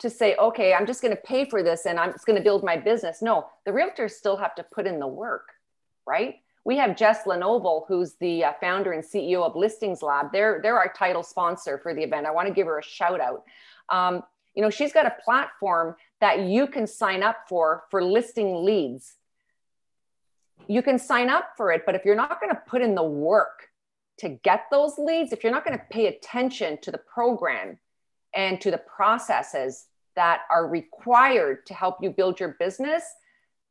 to say, okay, I'm just going to pay for this and I'm just going to build my business. No, the realtors still have to put in the work, right? we have Jess Lenouvel, who's the uh, founder and CEO of Listings Lab. They're, they're our title sponsor for the event. I want to give her a shout out. Um, you know, she's got a platform that you can sign up for for listing leads. You can sign up for it, but if you're not going to put in the work to get those leads, if you're not going to pay attention to the program and to the processes that are required to help you build your business,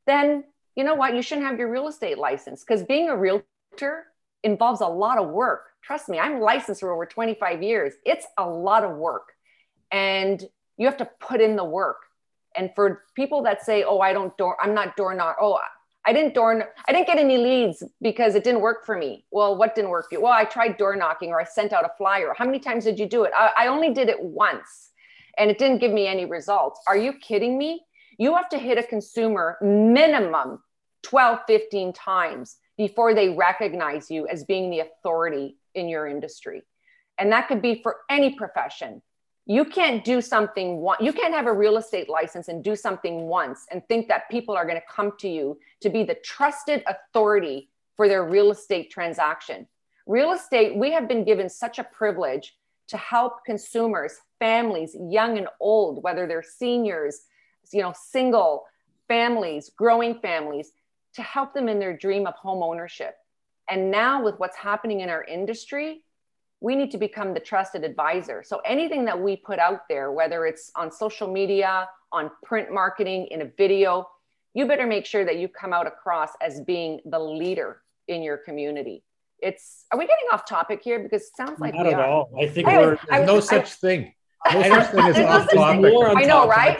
then you know what? You shouldn't have your real estate license because being a realtor involves a lot of work. Trust me, I'm licensed for over 25 years. It's a lot of work. And you have to put in the work. And for people that say, oh, I don't door, I'm not door knock. Oh, I didn't door, I didn't get any leads because it didn't work for me. Well, what didn't work for you? Well, I tried door knocking or I sent out a flyer. How many times did you do it? I, I only did it once and it didn't give me any results. Are you kidding me? You have to hit a consumer minimum 12, 15 times before they recognize you as being the authority in your industry. And that could be for any profession. You can't do something one, you can't have a real estate license and do something once and think that people are going to come to you to be the trusted authority for their real estate transaction. Real estate, we have been given such a privilege to help consumers, families, young and old, whether they're seniors, you know, single families, growing families, to help them in their dream of home ownership. And now, with what's happening in our industry, we need to become the trusted advisor. So, anything that we put out there, whether it's on social media, on print marketing, in a video, you better make sure that you come out across as being the leader in your community. It's are we getting off topic here? Because it sounds like not we at are. all. I think we're no such I, thing. No such thing as off topic. I know, right?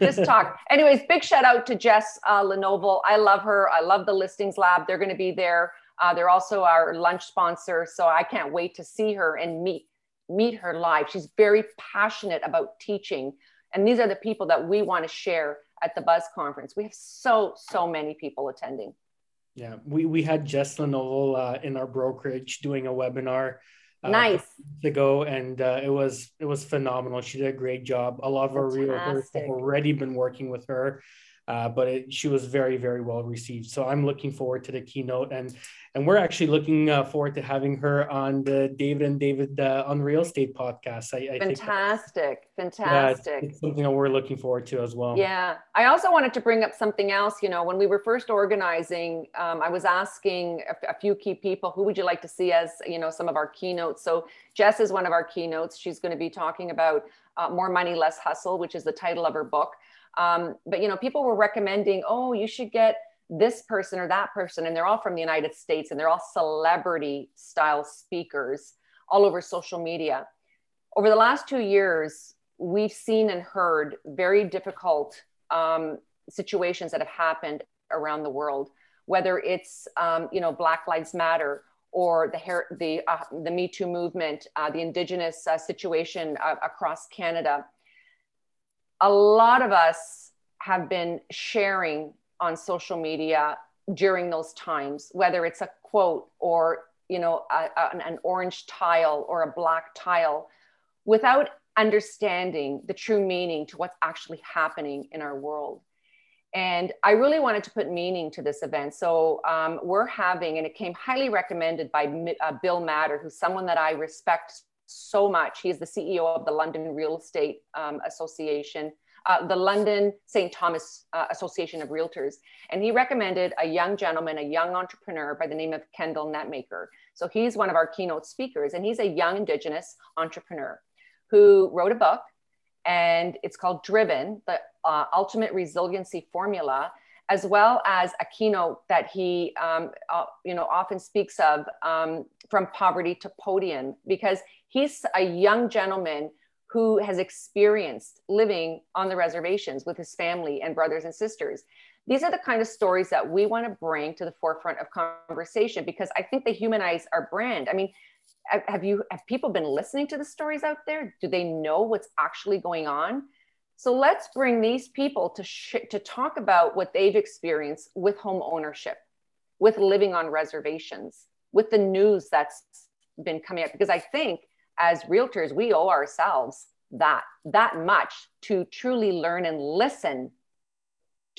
this talk. Anyways, big shout out to Jess uh, Lenouvel. I love her. I love the listings lab. They're going to be there. Uh, they're also our lunch sponsor, so I can't wait to see her and meet meet her live. She's very passionate about teaching, and these are the people that we want to share at the Buzz conference. We have so so many people attending. Yeah, we we had Jess Lenouvel uh, in our brokerage doing a webinar uh, nice ago, and uh, it was it was phenomenal. She did a great job. A lot of our realtors have already been working with her. Uh, but it, she was very very well received. So I'm looking forward to the keynote, and and we're actually looking uh, forward to having her on the David and David uh, on Real Estate podcast. I, I fantastic, think fantastic. Yeah, it's, it's something that we're looking forward to as well. Yeah, I also wanted to bring up something else. You know, when we were first organizing, um, I was asking a, a few key people, who would you like to see as you know some of our keynotes? So Jess is one of our keynotes. She's going to be talking about uh, more money, less hustle, which is the title of her book. Um, but you know, people were recommending, oh, you should get this person or that person, and they're all from the United States, and they're all celebrity style speakers all over social media. Over the last two years, we've seen and heard very difficult um, situations that have happened around the world, whether it's um, you know Black Lives Matter or the hair, the uh, the Me Too movement, uh, the Indigenous uh, situation uh, across Canada a lot of us have been sharing on social media during those times, whether it's a quote or you know a, a, an orange tile or a black tile, without understanding the true meaning to what's actually happening in our world. And I really wanted to put meaning to this event. So um, we're having, and it came highly recommended by uh, Bill Matter, who's someone that I respect so much. He is the CEO of the London Real Estate um, Association, uh, the London St. Thomas uh, Association of Realtors. And he recommended a young gentleman, a young entrepreneur by the name of Kendall Netmaker. So he's one of our keynote speakers, and he's a young Indigenous entrepreneur who wrote a book, and it's called Driven, the uh, Ultimate Resiliency Formula as well as a keynote that he um, uh, you know often speaks of um, from poverty to podium because he's a young gentleman who has experienced living on the reservations with his family and brothers and sisters. These are the kind of stories that we want to bring to the forefront of conversation because i think they humanize our brand. I mean have you have people been listening to the stories out there? Do they know what's actually going on so let's bring these people to, sh- to talk about what they've experienced with home ownership, with living on reservations, with the news that's been coming up. Because I think as realtors, we owe ourselves that, that much to truly learn and listen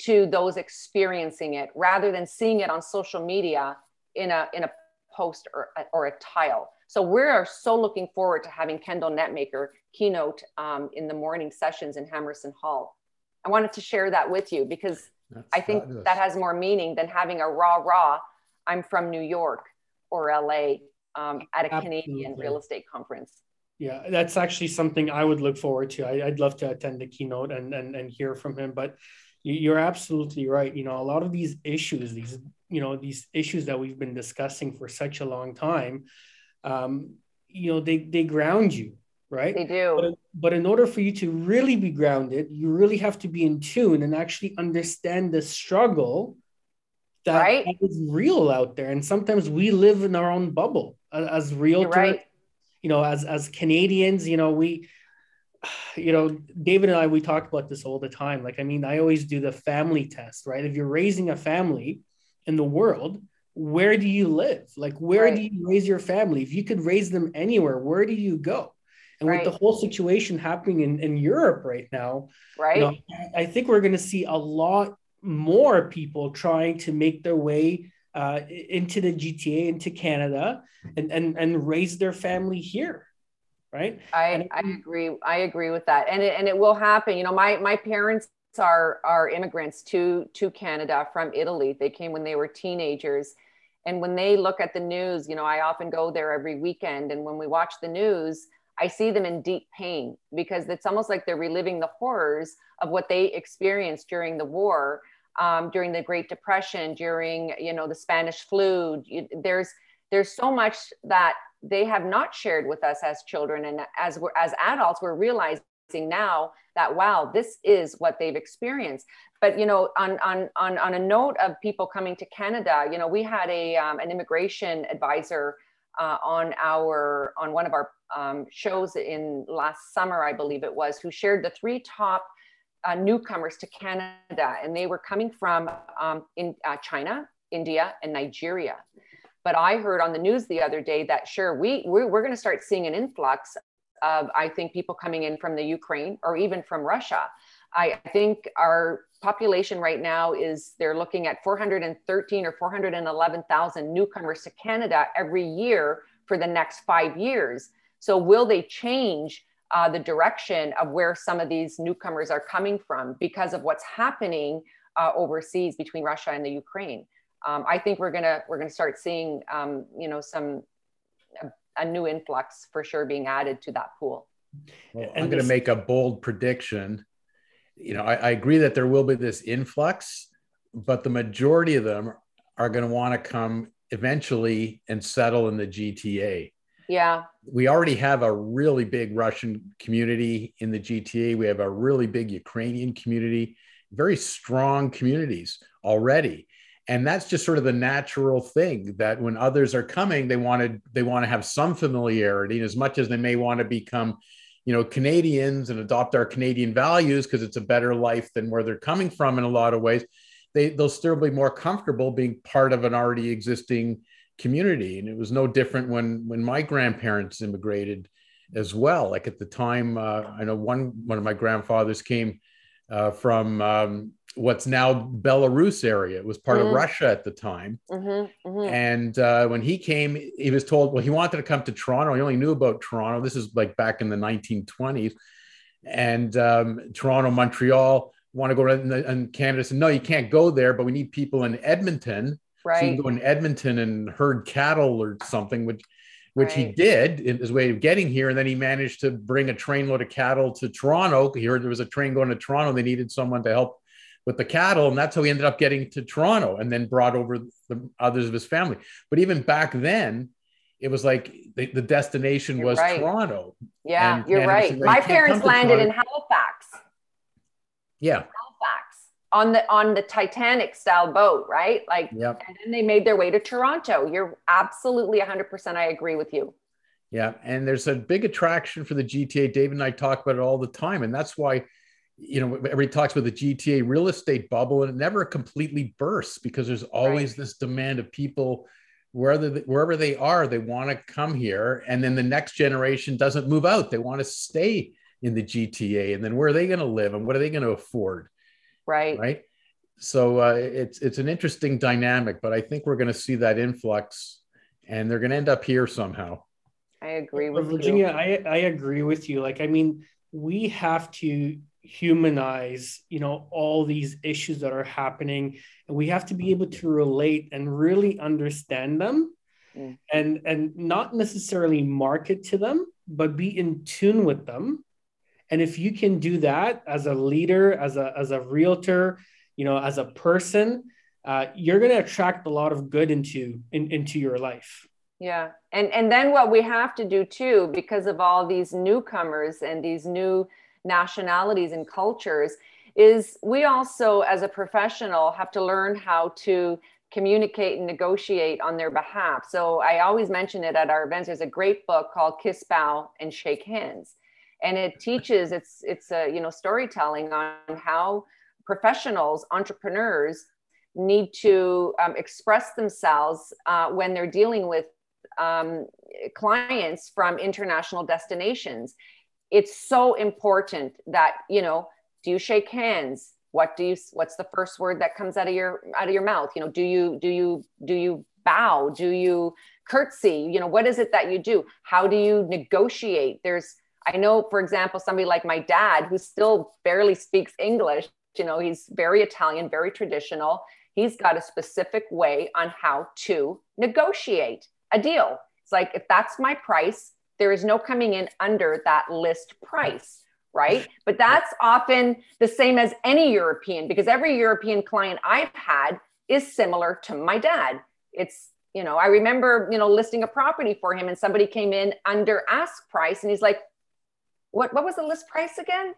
to those experiencing it rather than seeing it on social media in a, in a post or, or a tile. So we are so looking forward to having Kendall Netmaker keynote um, in the morning sessions in Hammerson Hall. I wanted to share that with you because That's I think fabulous. that has more meaning than having a raw raw. I'm from New York or LA um, at a Absolutely. Canadian real estate conference. Yeah, that's actually something I would look forward to. I, would love to attend the keynote and, and and hear from him. But you're absolutely right. You know, a lot of these issues, these you know, these issues that we've been discussing for such a long time, um, you know, they they ground you right? They do. But, but in order for you to really be grounded, you really have to be in tune and actually understand the struggle that, right. is real out there. And sometimes we live in our own bubble as, realtors, right. you know, as as Canadians, you know, we you know, David and I, we talk about this all the time. Like, I mean, I always do the family test, right? If you're raising a family in the world, where do you live? Like, where right. do you raise your family? If you could raise them anywhere, where do you go? And right. with the whole situation happening in, in Europe right now, right? You know, I think we're going to see a lot more people trying to make their way uh, into the GTA, into Canada, and, and, and raise their family here. Right. I, I agree. I agree with that. And it, and it will happen. You know, my, my parents are, are immigrants to, to Canada from Italy. They came when they were teenagers. And when they look at the news, you know, I often go there every weekend. And when we watch the news, I see them in deep pain because it's almost like they're reliving the horrors of what they experienced during the war, um, during the Great Depression, during you know the Spanish flu. There's there's so much that they have not shared with us as children, and as we're as adults, we're realizing now that wow, this is what they've experienced. But you know, on on on on a note of people coming to Canada, you know, we had a um, an immigration advisor uh, on our on one of our um, shows in last summer, I believe it was, who shared the three top uh, newcomers to Canada, and they were coming from um, in uh, China, India, and Nigeria. But I heard on the news the other day that sure we we're, we're going to start seeing an influx of, I think, people coming in from the Ukraine or even from Russia. I think our population right now is they're looking at 413 or 411,000 newcomers to Canada every year for the next five years. So, will they change uh, the direction of where some of these newcomers are coming from because of what's happening uh, overseas between Russia and the Ukraine? Um, I think we're gonna we're gonna start seeing um, you know some a, a, new influx for sure being added to that pool. Well, I'm going to make a bold prediction you know, I, I agree that there will be this influx, but the majority of them are going to want to come eventually and settle in the GTA. Yeah. We already have a really big Russian community in the GTA. We have a really big Ukrainian community, very strong communities already. And that's just sort of the natural thing that when others are coming, they want to they want to have some familiarity. And as much as they may want to become you know Canadians and adopt our Canadian values because it's a better life than where they're coming from in a lot of ways, they they'll still be more comfortable being part of an already existing community. And it was no different when when my grandparents immigrated as well. Like at the time, uh, I know one one of my grandfathers came uh, from um, what's now Belarus area. It was part mm-hmm. of Russia at the time. Mm-hmm, mm-hmm. And uh, when he came, he was told, well, he wanted to come to Toronto. He only knew about Toronto. This is like back in the 1920s. And um, Toronto, Montreal want to go to and Canada said, no, you can't go there, but we need people in Edmonton. Right. So you can go in Edmonton and herd cattle or something, which which right. he did in his way of getting here. And then he managed to bring a trainload of cattle to Toronto. He heard there was a train going to Toronto. They needed someone to help with the cattle, and that's how he ended up getting to Toronto, and then brought over the others of his family. But even back then, it was like the, the destination you're was right. Toronto. Yeah, and, you're and right. My parents landed in Halifax. Yeah. Halifax on the on the Titanic style boat, right? Like, yep. and then they made their way to Toronto. You're absolutely 100%. I agree with you. Yeah, and there's a big attraction for the GTA. David and I talk about it all the time, and that's why you know, everybody talks about the GTA real estate bubble, and it never completely bursts because there's always right. this demand of people wherever they, wherever they are, they want to come here, and then the next generation doesn't move out; they want to stay in the GTA, and then where are they going to live, and what are they going to afford? Right. Right. So uh, it's it's an interesting dynamic, but I think we're going to see that influx, and they're going to end up here somehow. I agree with Virginia. You. I I agree with you. Like, I mean, we have to humanize you know all these issues that are happening. And we have to be able to relate and really understand them mm. and and not necessarily market to them but be in tune with them. And if you can do that as a leader as a as a realtor you know as a person uh, you're going to attract a lot of good into in, into your life. Yeah. And and then what we have to do too because of all these newcomers and these new nationalities and cultures is we also as a professional have to learn how to communicate and negotiate on their behalf. So i always mention it at our events. There's a great book called kiss bow and shake hands. And it teaches it's it's a you know storytelling on how professionals entrepreneurs need to um, express themselves uh, when they're dealing with um, clients from international destinations it's so important that you know do you shake hands? What do you what's the first word that comes out of your out of your mouth? You know do you do you do you bow? Do you curtsy? You know what is it that you do? How do you negotiate? There's i know for example somebody like my dad who still barely speaks english you know he's very italian very traditional. He's got a specific way on how to negotiate a deal. It's like if that's my price there is no coming in under that list price right? But that's often the same as any european because every european client i've had is similar to my dad. It's you know i remember you know listing a property for him and somebody came in under ask price and he's like what what was the list price again?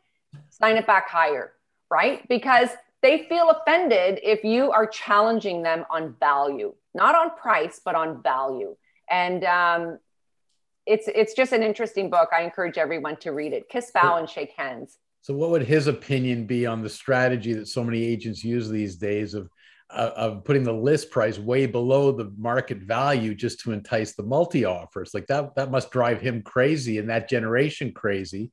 Sign it back higher right? Because they feel offended if you are challenging them on value not on price but on value. And um, it's it's just an interesting book. I encourage everyone to read it. Kiss, bow, and shake hands. So, what would his opinion be on the strategy that so many agents use these days of uh, of putting the list price way below the market value just to entice the multi offers. Like that, that must drive him crazy and that generation crazy.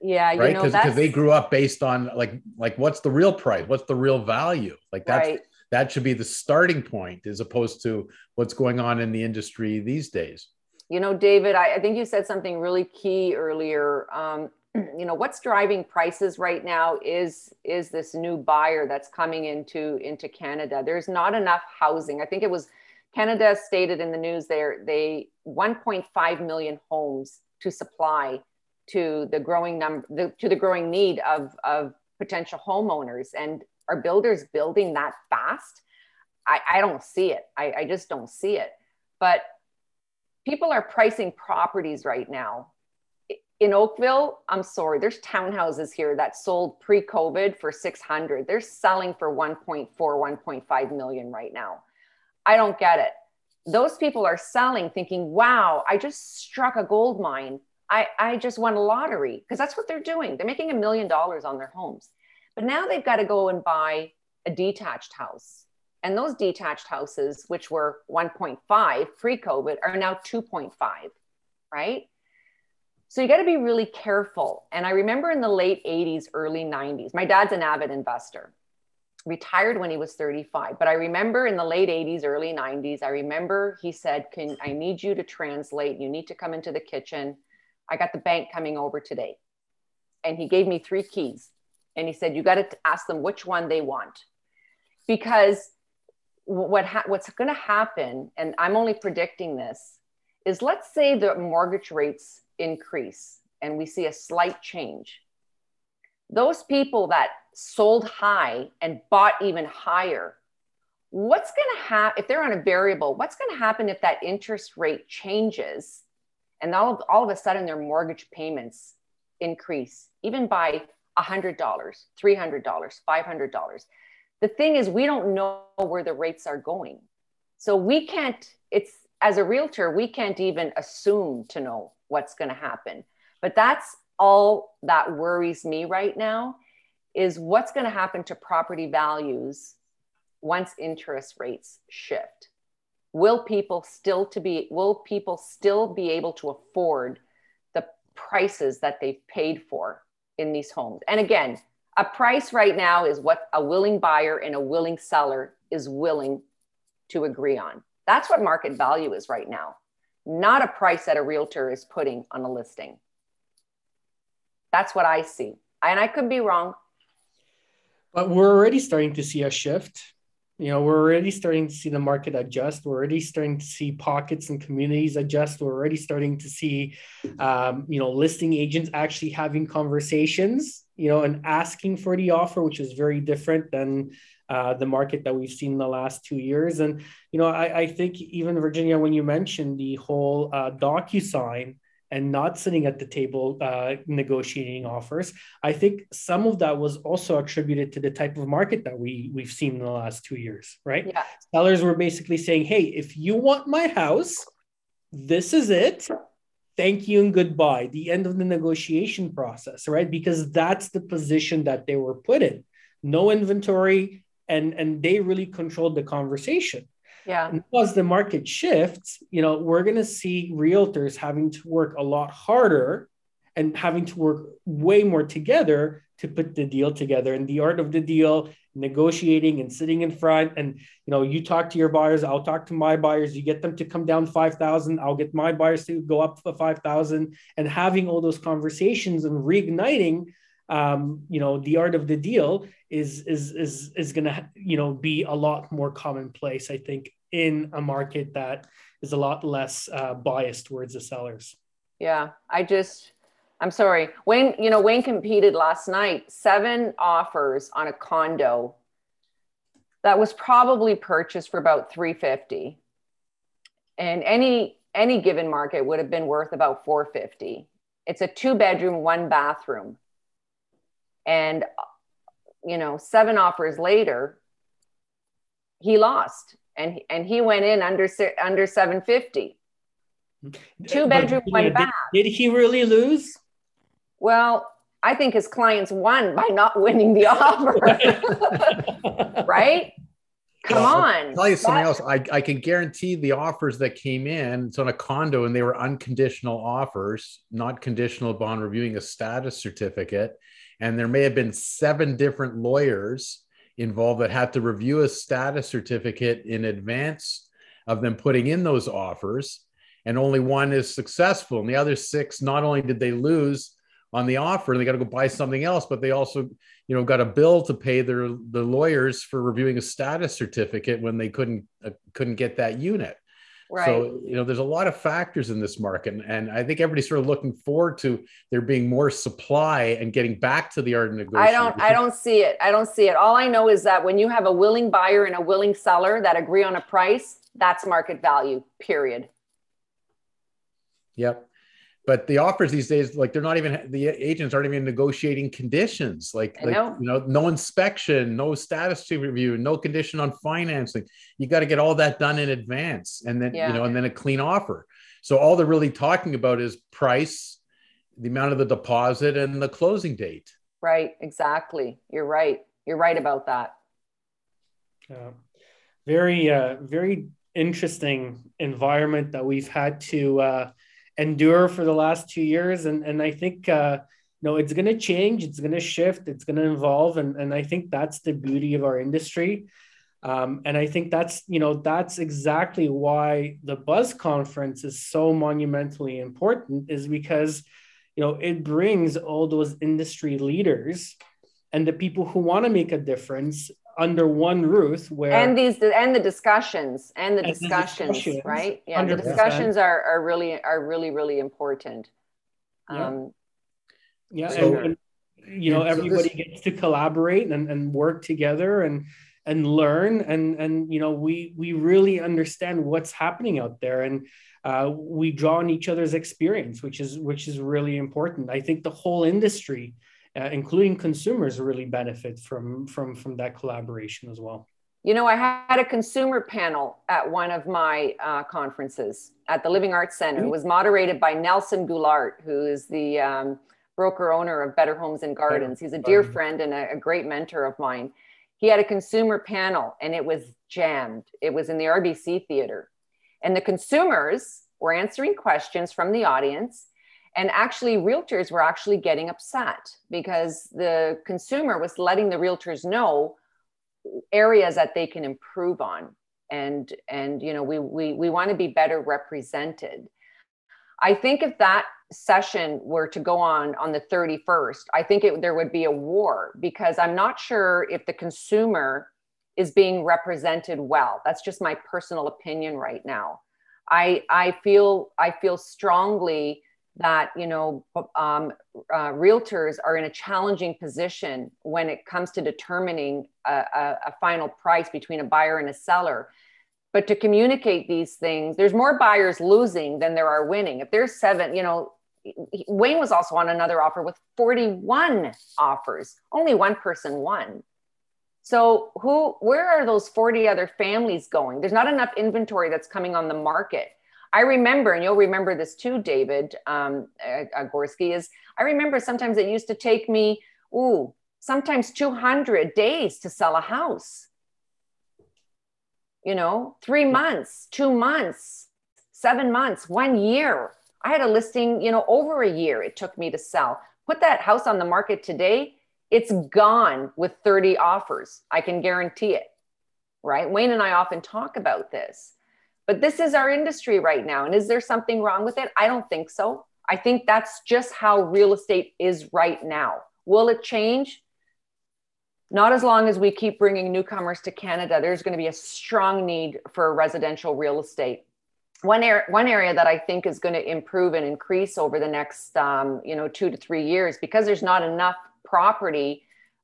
Yeah, right. Because because they grew up based on like like what's the real price? What's the real value? Like that's right. that should be the starting point as opposed to what's going on in the industry these days. You know, David, I, I think you said something really key earlier. Um, you know what's driving prices right now is is this new buyer that's coming into into canada. There's not enough housing. I think it was canada stated in the news there they 1.5 million homes to supply to the growing number the, to the growing need of of potential homeowners. And are builders building that fast? I i don't see it. I, I just don't see it. But people are pricing properties right now in Oakville, I'm sorry, there's townhouses here that sold pre-COVID for 600. They're selling for 1.4, 1.5 million right now. I don't get it. Those people are selling thinking, wow, I just struck a gold mine. I, I just won a lottery because that's what they're doing. They're making a million dollars on their homes. But now they've got to go and buy a detached house. And those detached houses, which were 1.5 pre COVID, are now 2.5, right? So you got to be really careful. And I remember in the late 80s, early 90s, my dad's an avid investor, retired when he was 35. But I remember in the late 80s, early 90s, I remember he said, Can I need you to translate? You need to come into the kitchen. I got the bank coming over today. And he gave me three keys. And he said, You got to ask them which one they want. Because what ha- what's going to happen, and I'm only predicting this, is let's say the mortgage rates increase and we see a slight change, those people that sold high and bought even higher, what's going to happen if they're on a variable? What's going to happen if that interest rate changes and all of, all of a sudden their mortgage payments increase, even by $100, $300, $500? The thing is, we don't know where the rates are going. So we can't, it's as a realtor, we can't even assume to know what's going to happen. But that's all that worries me right now is what's going to happen to property values once interest rates shift. Will people still to be will people still be able to afford the prices that they've paid for in these homes? And again, a price right now is what a willing buyer and a willing seller is willing to agree on. That's what market value is right now not a price that a realtor is putting on a listing. That's what I see. And I could be wrong. But we're already starting to see a shift. You know, we're already starting to see the market adjust. We're already starting to see pockets and communities adjust. We're already starting to see, um, you know, listing agents actually having conversations, you know, and asking for the offer, which is very different than uh, the market that we've seen in the last two years. And, you know, I, I think even Virginia, when you mentioned the whole uh, DocuSign and not sitting at the table uh, negotiating offers, I think some of that was also attributed to the type of market that we, we've seen in the last two years, right? Yeah. Sellers were basically saying, hey, if you want my house, this is it. Thank you and goodbye. The end of the negotiation process right? Because that's the position that they were put in. No inventory and and they really controlled the conversation yeah. And as the market shifts you know we're going to see realtors having to work a lot harder and having to work way more together to put the deal together. And the art of the deal negotiating and sitting in front. And you know you talk to your buyers i'll talk to my buyers. You get them to come down 5000 i'll get my buyers to go up for 5000 and having all those conversations and reigniting um, you know the art of the deal is is is is going to you know be a lot more commonplace i think in a market that is a lot less uh, biased towards the sellers. Yeah i just i'm sorry. Wayne you know wayne competed last night seven offers on a condo that was probably purchased for about 350 and any any given market would have been worth about 450 it's a two bedroom one bathroom and you know, seven offers later, he lost and and he went in under under 750. Two bedroom, but, one bath. Did, did he really lose? Well, I think his clients won by not winning the offer. right? Come well, on. I'll tell you something else. I, I can guarantee the offers that came in. It's on a condo and they were unconditional offers, not conditional upon reviewing a status certificate. And there may have been seven different lawyers involved that had to review a status certificate in advance of them putting in those offers. And only one is successful. And the other six, not only did they lose on the offer and they got to go buy something else, but they also you know got a bill to pay their the lawyers for reviewing a status certificate when they couldn't uh, couldn't get that unit right. so you know there's a lot of factors in this market and, and i think everybody's sort of looking forward to there being more supply and getting back to the art of negotiation i don't i don't see it. I don't see it. All i know is that when you have a willing buyer and a willing seller that agree on a price that's market value period. Yep but the offers these days like they're not even the agents aren't even negotiating conditions like, like know. you know no inspection no status review no condition on financing. You got to get all that done in advance and then yeah. you know and then a clean offer. So all they're really talking about is price the amount of the deposit and the closing date. Right exactly. You're right. You're right about that. Yeah. Very uh very interesting environment that we've had to uh endure for the last two years. And, and I think, uh, you know, it's going to change, it's going to shift, it's going to evolve. And, and I think that's the beauty of our industry. Um, and I think that's, you know, that's exactly why the Buzz conference is so monumentally important is because, you know, it brings all those industry leaders and the people who want to make a difference under one roof where and these and the discussions and the, and discussions, the discussions, right? Yeah 100%. the discussions are are really are really really important. Yeah. um yeah so, and, and, you know everybody so this... gets to collaborate and, and work together and and learn and and you know we we really understand what's happening out there. And uh, we draw on each other's experience which is which is really important. I think the whole industry uh, including consumers, really benefit from from from that collaboration as well. You know, I had a consumer panel at one of my uh, conferences at the Living Arts Center. It was moderated by Nelson Goulart, who is the um, broker owner of Better Homes and Gardens. He's a dear friend and a, a great mentor of mine. He had a consumer panel and it was jammed. It was in the RBC Theater. And the consumers were answering questions from the audience and actually realtors were actually getting upset because the consumer was letting the realtors know areas that they can improve on. And and you know we we, we want to be better represented. I think if that session were to go on on the 31st i think it, there would be a war because i'm not sure if the consumer is being represented well. That's just my personal opinion right now. I i feel i feel strongly that you know um, uh, realtors are in a challenging position when it comes to determining a, a, a, final price between a buyer and a seller. But to communicate these things there's more buyers losing than there are winning. If there's seven you know wayne was also on another offer with 41 offers only one person won. So who where are those 40 other families going? There's not enough inventory that's coming on the market I remember, and you'll remember this too, David um, Gorski, is I remember sometimes it used to take me, ooh, sometimes 200 days to sell a house. You know, three months, two months, seven months, one year. I had a listing, you know, over a year it took me to sell. Put that house on the market today, it's gone with 30 offers. I can guarantee it. Right? Wayne and I often talk about this but this is our industry right now. And is there something wrong with it? I don't think so. I think that's just how real estate is right now. Will it change? Not as long as we keep bringing newcomers to Canada. There's going to be a strong need for residential real estate. One, area, one area that I think is going to improve and increase over the next, um, you know, two to three years, because there's not enough property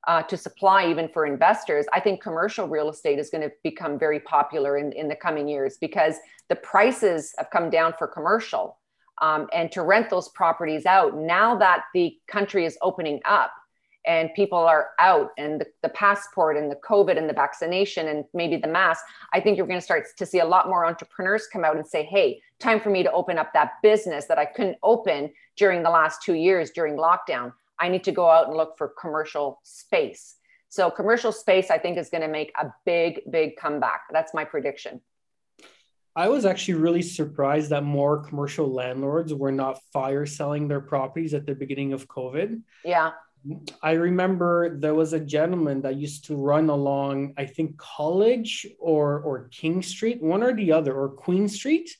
uh, to supply even for investors, I think commercial real estate is going to become very popular in, in the coming years because the prices have come down for commercial um, and to rent those properties out. Now that the country is opening up and people are out and the, the passport and the COVID and the vaccination and maybe the mask, I think you're going to start to see a lot more entrepreneurs come out and say, hey, time for me to open up that business that I couldn't open during the last two years during lockdown. I need to go out and look for commercial space. So commercial space, I think, is going to make a big, big comeback. That's my prediction. I was actually really surprised that more commercial landlords were not fire selling their properties at the beginning of COVID. Yeah. I remember there was a gentleman that used to run along, I think College or or King Street, one or the other, or Queen Street.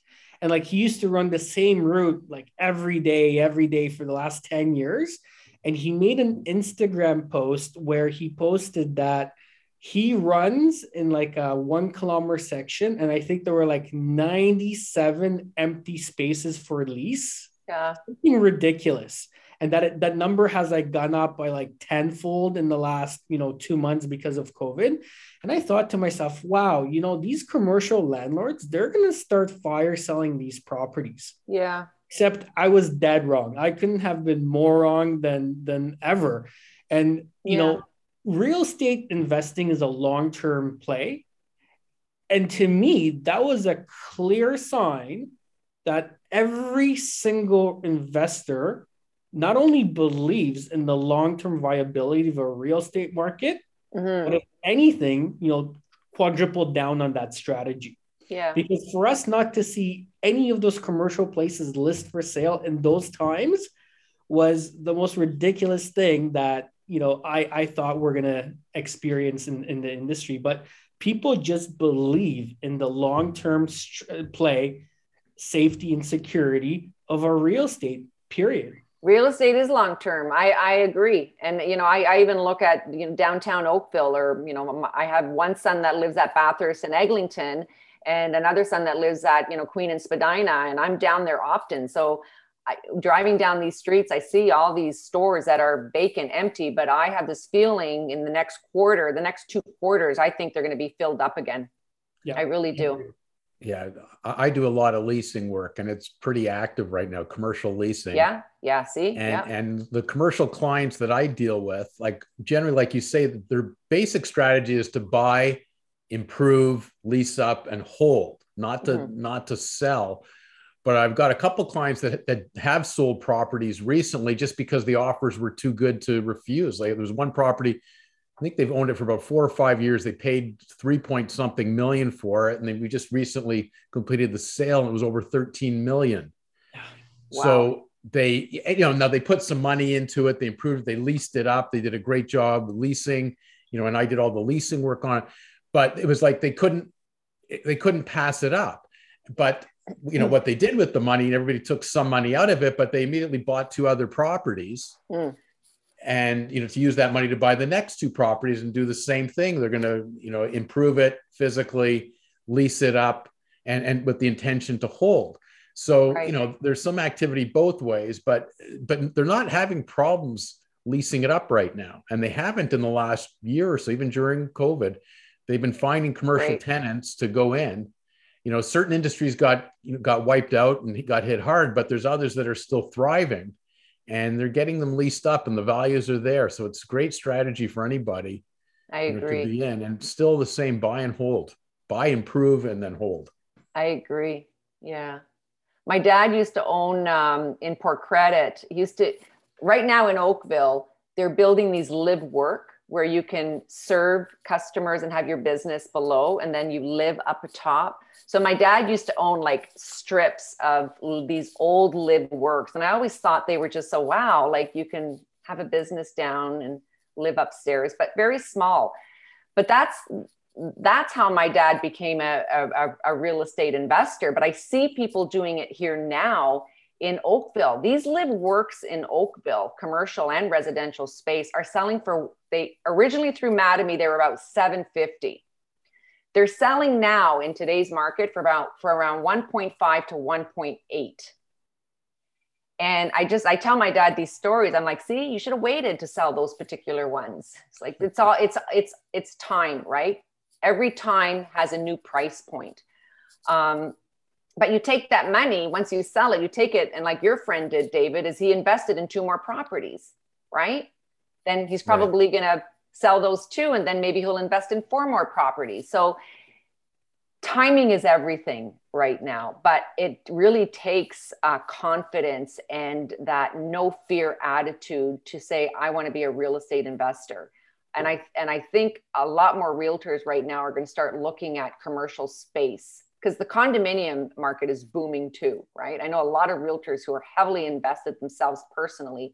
And like he used to run the same route like every day, every day for the last 10 years. And he made an Instagram post where he posted that he runs in like a one kilometer section. And I think there were like 97 empty spaces for lease. Yeah. Something ridiculous and that it, that number has like gone up by like tenfold in the last you know two months because of covid and i thought to myself wow you know these commercial landlords they're to start fire selling these properties yeah except i was dead wrong i couldn't have been more wrong than than ever and you yeah. know real estate investing is a long-term play and to me that was a clear sign that every single investor not only believes in the long-term viability of a real estate market, mm-hmm. but if anything, you know, quadruple down on that strategy. Yeah. Because for us not to see any of those commercial places list for sale in those times was the most ridiculous thing that you know I, I thought we're gonna experience in, in the industry. But people just believe in the long-term st- uh, play, safety and security of a real estate, period. Real estate is long term i i agree. And you know I, I even look at you know downtown oakville or you know i have one son that lives at bathurst and eglinton and another son that lives at you know queen and spadina and i'm down there often so I, driving down these streets i see all these stores that are vacant empty but i have this feeling in the next quarter the next two quarters i think they're going to be filled up again yeah i really do yeah, I do a lot of leasing work and it's pretty active right now, commercial leasing. Yeah, yeah, see? And yeah. and the commercial clients that I deal with, like generally, like you say, their basic strategy is to buy, improve, lease up, and hold, not to mm-hmm. not to sell. But I've got a couple clients that, that have sold properties recently just because the offers were too good to refuse. Like there was one property I think they've owned it for about four or five years. They paid three point something million for it, and then we just recently completed the sale, and it was over thirteen million. Wow. So they, you know, now they put some money into it. They improved. It, they leased it up. They did a great job leasing. You know, and I did all the leasing work on it. But it was like they couldn't, they couldn't pass it up. But you know what they did with the money, and everybody took some money out of it. But they immediately bought two other properties. Mm and you know to use that money to buy the next two properties and do the same thing they're going to you know improve it physically lease it up and and with the intention to hold so right. you know there's some activity both ways but but they're not having problems leasing it up right now and they haven't in the last year or so even during covid they've been finding commercial right. tenants to go in you know certain industries got you know, got wiped out and got hit hard but there's others that are still thriving and they're getting them leased up and the values are there. So it's a great strategy for anybody. I agree. To be in and still the same buy and hold, buy, improve, and then hold. I agree. Yeah. My dad used to own um, in Port Credit. He used to, right now in Oakville, they're building these live work where you can serve customers and have your business below and then you live up atop. So my dad used to own like strips of these old live works. And I always thought they were just so wow, like you can have a business down and live upstairs, but very small. But that's that's how my dad became a, a, a real estate investor. But I see people doing it here now in Oakville. These live works in Oakville, commercial and residential space, are selling for they originally through Mattamy, they were about 750. They're selling now in today's market for about for around 1.5 to 1.8. And I just I tell my dad these stories. I'm like, see, you should have waited to sell those particular ones. It's like it's all it's it's it's time, right? Every time has a new price point. Um, but you take that money once you sell it you take it and like your friend did david is he invested in two more properties right? Then he's probably right. going to sell those two and then maybe he'll invest in four more properties. So timing is everything right now but it really takes uh, confidence and that no fear attitude to say i want to be a real estate investor. And I and I think a lot more realtors right now are going to start looking at commercial space because the condominium market is booming too, right? I know a lot of realtors who are heavily invested themselves personally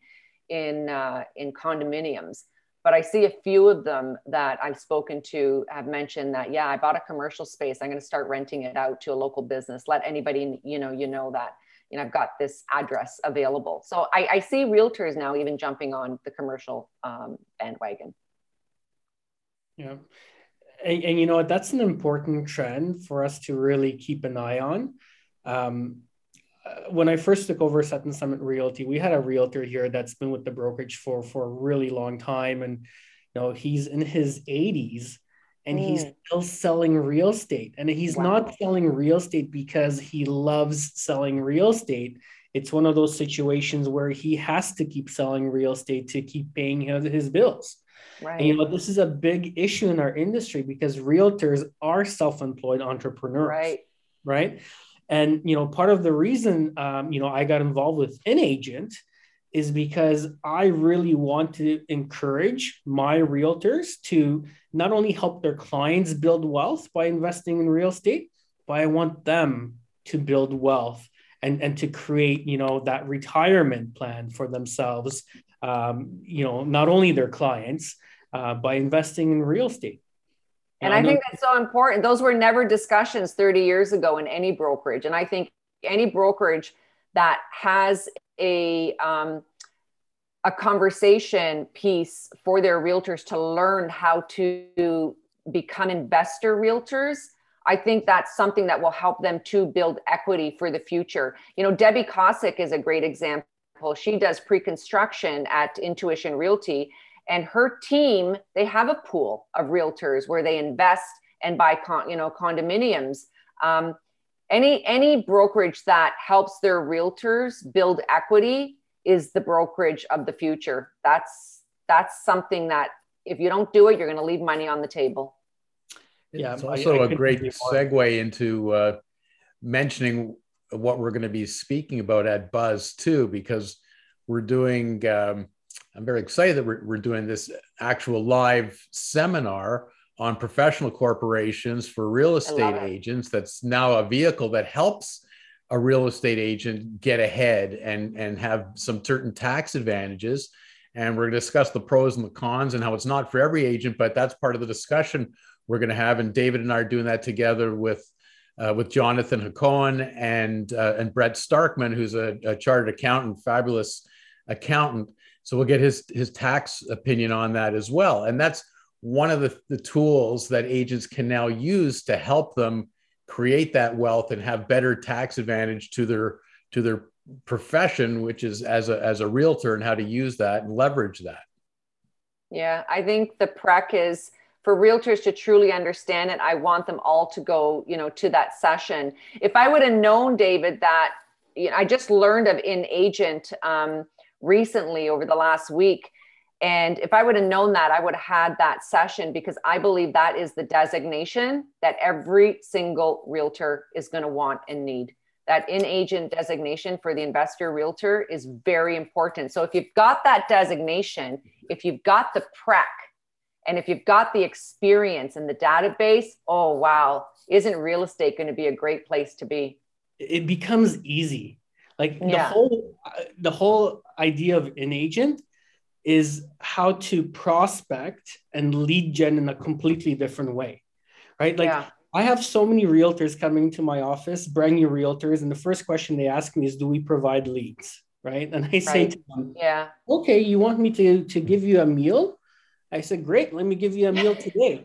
in uh, in condominiums, but I see a few of them that I've spoken to have mentioned that yeah, I bought a commercial space. I'm going to start renting it out to a local business. Let anybody you know you know that you know I've got this address available. So I, I see realtors now even jumping on the commercial um, bandwagon. Yeah. And, and, you know what? That's an important trend for us to really keep an eye on. Um, uh, when I first took over Sutton Summit Realty, we had a realtor here that's been with the brokerage for for a really long time, and you know he's in his 80s and mm. he's still selling real estate. And he's wow. not selling real estate because he loves selling real estate. It's one of those situations where he has to keep selling real estate to keep paying his, his bills. Right. And you know, this is a big issue in our industry because realtors are self-employed entrepreneurs. Right. Right. And you know, part of the reason um, you know I got involved with an agent is because I really want to encourage my realtors to not only help their clients build wealth by investing in real estate, but I want them to build wealth and, and to create, you know, that retirement plan for themselves um, you know, not only their clients uh, by investing in real estate. And I, I think that's so important. Those were never discussions 30 years ago in any brokerage. And I think any brokerage that has a um, a conversation piece for their realtors to learn how to become investor realtors i think that's something that will help them to build equity for the future you know debbie Cosic is a great example she does pre-construction at In2ition Realty, and her team they have a pool of realtors where they invest and buy con- you know condominiums. Um, any any brokerage that helps their realtors build equity is the brokerage of the future. That's that's something that if you don't do it, you're going to leave money on the table. Yeah, it's also I, I a great segue into uh, mentioning what we're going to be speaking about at Buzz too, because we're doing. Um, I'm very excited that we're, we're doing this actual live seminar on professional corporations for real estate agents. That's now a vehicle that helps a real estate agent get ahead and and have some certain tax advantages. And we're going to discuss the pros and the cons and how it's not for every agent, but that's part of the discussion we're going to have. And David and I are doing that together with uh, with Jonathan Hacohen and uh, and Brett Starkman, who's a, a, chartered accountant, fabulous accountant. So we'll get his his tax opinion on that as well. And that's one of the, the tools that agents can now use to help them create that wealth and have better tax advantage to their to their profession, which is as a as a realtor, and how to use that and leverage that. Yeah, I think the PREC is for realtors to truly understand it, I want them all to go, you know, to that session. If I would have known, David, that you know, I just learned of in agent um, recently over the last week. And if I would have known that, I would have had that session because I believe that is the designation that every single realtor is going to want and need. That in agent designation for the investor realtor is very important. So if you've got that designation, if you've got the PREC, and if you've got the experience and the database, oh, wow, isn't real estate going to be a great place to be? It becomes easy. Like the whole uh, the whole idea of an agent is how to prospect and lead gen in a completely different way. Right? Like yeah. I have so many realtors coming to my office, brand new realtors, and the first question they ask me is, "Do we provide leads?" Right? And I say to them, "Yeah, okay. You want me to to give you a meal? I said, Great, let me give you a meal today.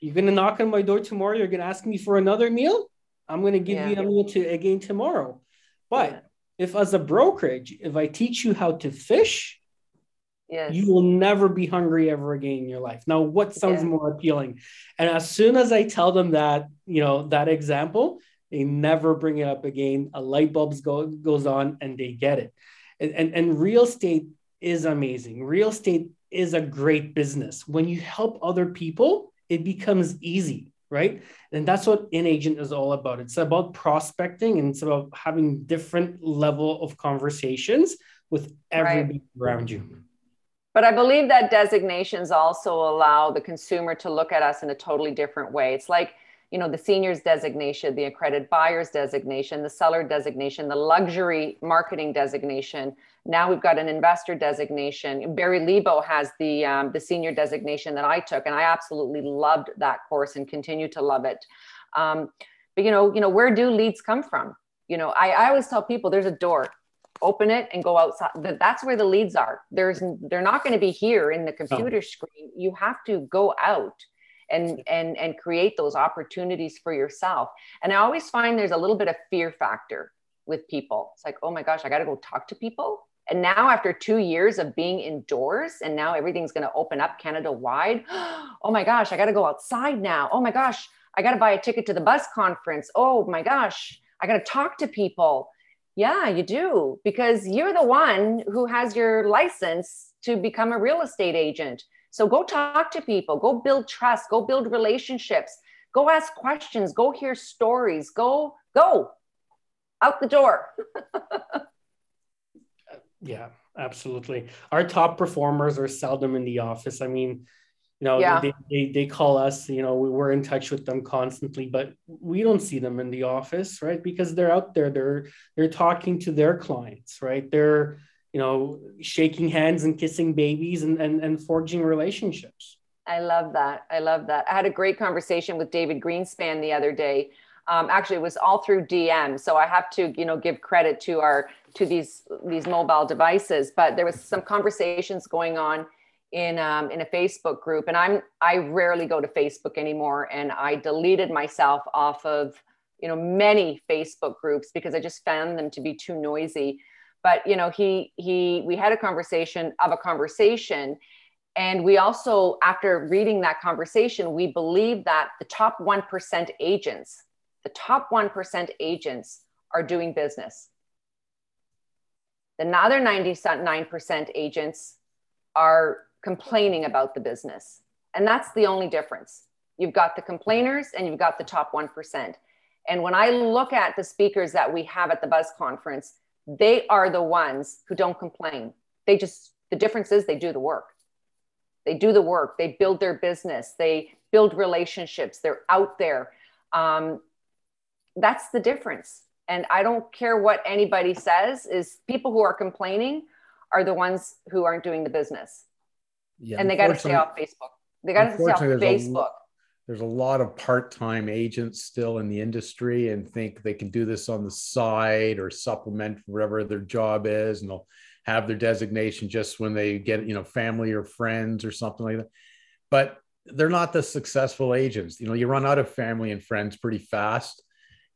You're going to knock on my door tomorrow. You're going to ask me for another meal. I'm going to give yeah. you a meal to again tomorrow. But yeah. If, as a brokerage, if I teach you how to fish, yes. you will never be hungry ever again in your life. Now, what sounds yeah. more appealing? And as soon as I tell them that, you know, that example, they never bring it up again. A light bulb go, goes on and they get it. And, and, and real estate is amazing. Real estate is a great business. When you help other people, it becomes easy, right? And that's what in agent is all about. It's about prospecting and it's about having different level of conversations with everybody right. around you. but I believe that designations also allow the consumer to look at us in a totally different way. It's like, you know, the seniors designation, the accredited buyers designation, the seller designation, the luxury marketing designation. Now we've got an investor designation. Barry Lebow has the um, the senior designation that I took, and I absolutely loved that course and continue to love it. Um, but you know, you know, where do leads come from? You know, I, I always tell people there's a door open it and go outside that's where the leads are there's they're not going to be here in the computer oh. screen you have to go out and and and create those opportunities for yourself. And i always find there's a little bit of fear factor with people. It's like oh my gosh i got to go talk to people. And now after two years of being indoors and now everything's going to open up canada wide oh my gosh i got to go outside now. Oh my gosh i got to buy a ticket to the Buzz conference. Oh my gosh i got to talk to people. Yeah, you do, because you're the one who has your license to become a real estate agent. So go talk to people, go build trust, go build relationships, go ask questions, go hear stories, go, go out the door. yeah, absolutely. Our top performers are seldom in the office. I mean, you know yeah. they, they, they call us you know we're in touch with them constantly but we don't see them in the office right because they're out there they're they're talking to their clients right they're you know shaking hands and kissing babies and and, and forging relationships. I love that. I love that. I had a great conversation with david greenspan the other day. Um, actually it was all through dm so i have to you know give credit to our to these these mobile devices but there was some conversations going on in um, in a Facebook group, and I'm I rarely go to Facebook anymore, and I deleted myself off of you know many Facebook groups because I just found them to be too noisy. But you know, he he we had a conversation of a conversation, and we also after reading that conversation, we believe that the top one percent agents, the top one percent agents are doing business. The other 99% agents are complaining about the business. And that's the only difference. You've got the complainers and you've got the top 1%. And when I look at the speakers that we have at the Buzz Conference, they are the ones who don't complain. They just, the difference is they do the work. They do the work, they build their business, they build relationships, they're out there. Um, that's the difference. And I don't care what anybody says, is people who are complaining are the ones who aren't doing the business yeah, and they got to stay off Facebook. They got to stay off Facebook. There's a lot of part-time agents still in the industry and think they can do this on the side or supplement whatever their job is, and they'll have their designation just when they get you know family or friends or something like that. But they're not the successful agents. You know, you run out of family and friends pretty fast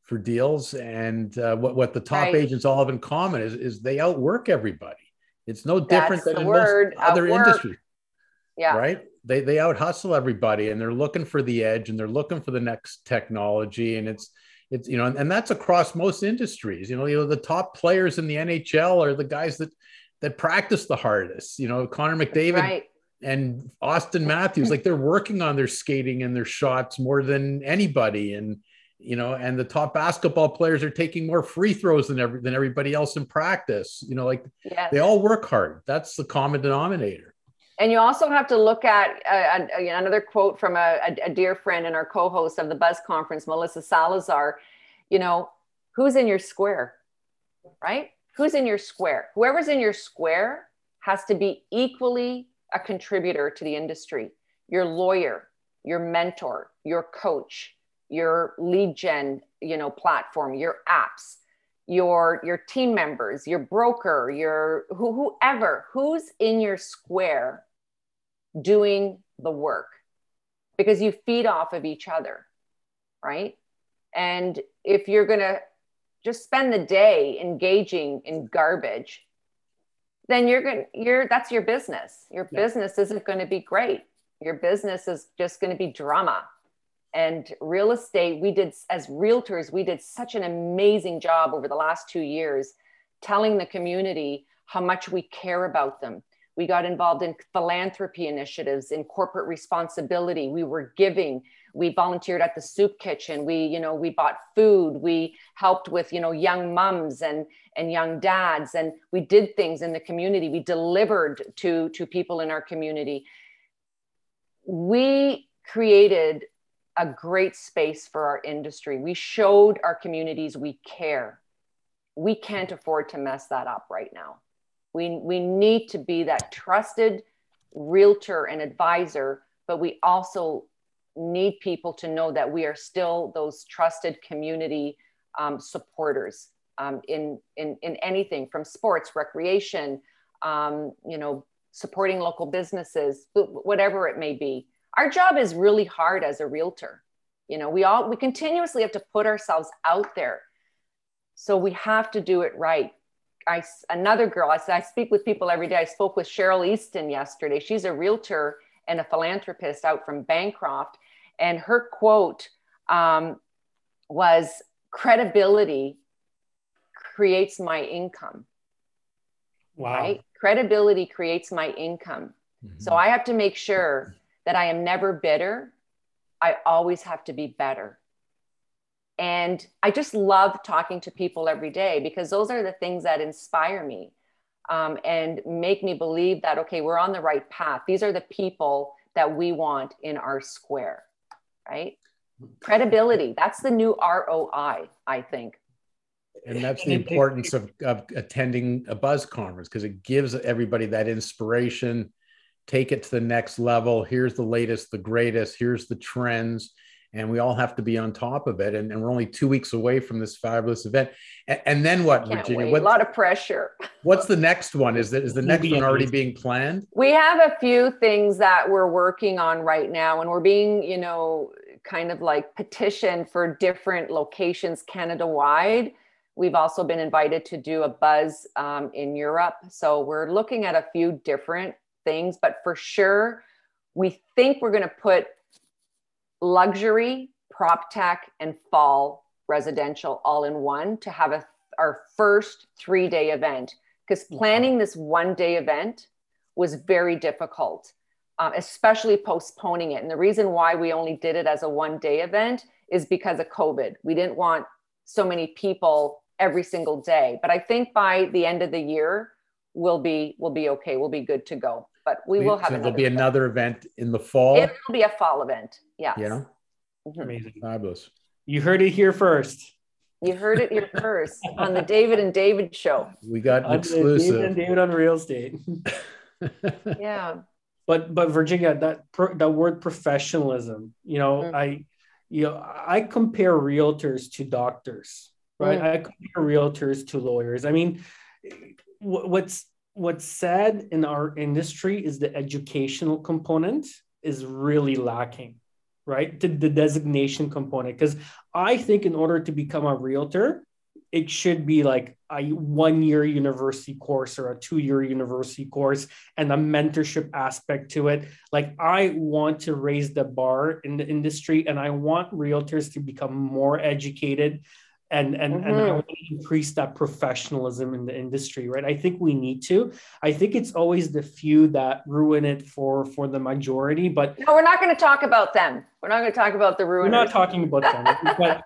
for deals. And uh, what what the top right. agents all have in common is is they outwork everybody. It's no different That's than in most other industries. Yeah. Right. They they out hustle everybody and they're looking for the edge and they're looking for the next technology. And it's it's you know, and, and that's across most industries. You know, you know, the top players in the NHL are the guys that that practice the hardest. You know, Connor McDavid right. and Auston Matthews, like they're working on their skating and their shots more than anybody. And you know, and the top basketball players are taking more free throws than every than everybody else in practice. You know, like yes. they all work hard. That's the common denominator. And you also have to look at uh, another quote from a, a, dear friend and our co-host of the Buzz Conference, Melissa Salazar. You know, who's in your square, right? Who's in your square? Whoever's in your square has to be equally a contributor to the industry. Your lawyer, your mentor, your coach, your lead gen, you know, platform, your apps, your your team members, your broker, your who, whoever, who's in your square doing the work because you feed off of each other, right? And if you're going to just spend the day engaging in garbage, then you're going to, you're, that's your business. Your yeah. business isn't going to be great. Your business is just going to be drama. And real estate, we did, as realtors, we did such an amazing job over the last two years telling the community how much we care about them, We got involved in philanthropy initiatives, in corporate responsibility. We were giving. We volunteered at the soup kitchen. We, you know, we bought food. We helped with, you know, young mums and and young dads, and we did things in the community. We delivered to to people in our community. We created a great space for our industry. We showed our communities we care. We can't afford to mess that up right now. We, we need to be that trusted realtor and advisor, but we also need people to know that we are still those trusted community um, supporters um, in, in, in anything from sports, recreation, um, you know, supporting local businesses, whatever it may be. Our job is really hard as a realtor. You know, we all we continuously have to put ourselves out there. So we have to do it right. I another girl. I, I speak with people every day. I spoke with Cheryl Easton yesterday. She's a realtor and a philanthropist out from Bancroft, and her quote um, was, "Credibility creates my income." Wow. Right? Credibility creates my income. Mm-hmm. So I have to make sure that I am never bitter. I always have to be better. And I just love talking to people every day because those are the things that inspire me um, and make me believe that, okay, we're on the right path. These are the people that we want in our square, right? Credibility, that's the new ROI, I think. And that's the importance of, of attending a buzz conference because it gives everybody that inspiration. Take it to the next level. Here's the latest, the greatest. Here's the trends and we all have to be on top of it. And, and we're only two weeks away from this fabulous event. And, and then what, Can't Virginia? What, a lot of pressure. What's the next one? Is that is the next one already being planned? We have a few things that we're working on right now, and we're being, you know, kind of like petitioned for different locations Canada wide. We've also been invited to do a buzz um, in Europe. So we're looking at a few different things, but for sure, we think we're going to put luxury, prop tech, and fall residential all in one to have a, our first three day event. Because planning this one day event was very difficult, uh, especially postponing it. And the reason why we only did it as a one day event is because of COVID. We didn't want so many people every single day. But I think by the end of the year, we'll be we'll be okay. We'll be good to go. But we will have. So there'll be event. another event in the fall. It will be a fall event. Yes. Yeah. Mm-hmm. Amazing. Fabulous. You heard it here first. You heard it here first on the David and David show. We got an exclusive. David and David on real estate. yeah. But but Virginia, that that word professionalism, you know, mm. I you know, I compare realtors to doctors, right? Mm. I compare realtors to lawyers. I mean, what's what's sad in our industry is the educational component is really lacking right? The, the designation component. Because I think in order to become a realtor, it should be like a one year university course or a two year university course and a mentorship aspect to it. Like, I want to raise the bar in the industry and I want realtors to become more educated and and mm-hmm. and I want to increase that professionalism in the industry, right? I think we need to. I think it's always the few that ruin it for for the majority. But no, we're not going to talk about them. We're not going to talk about the ruiners. We're not talking about them. but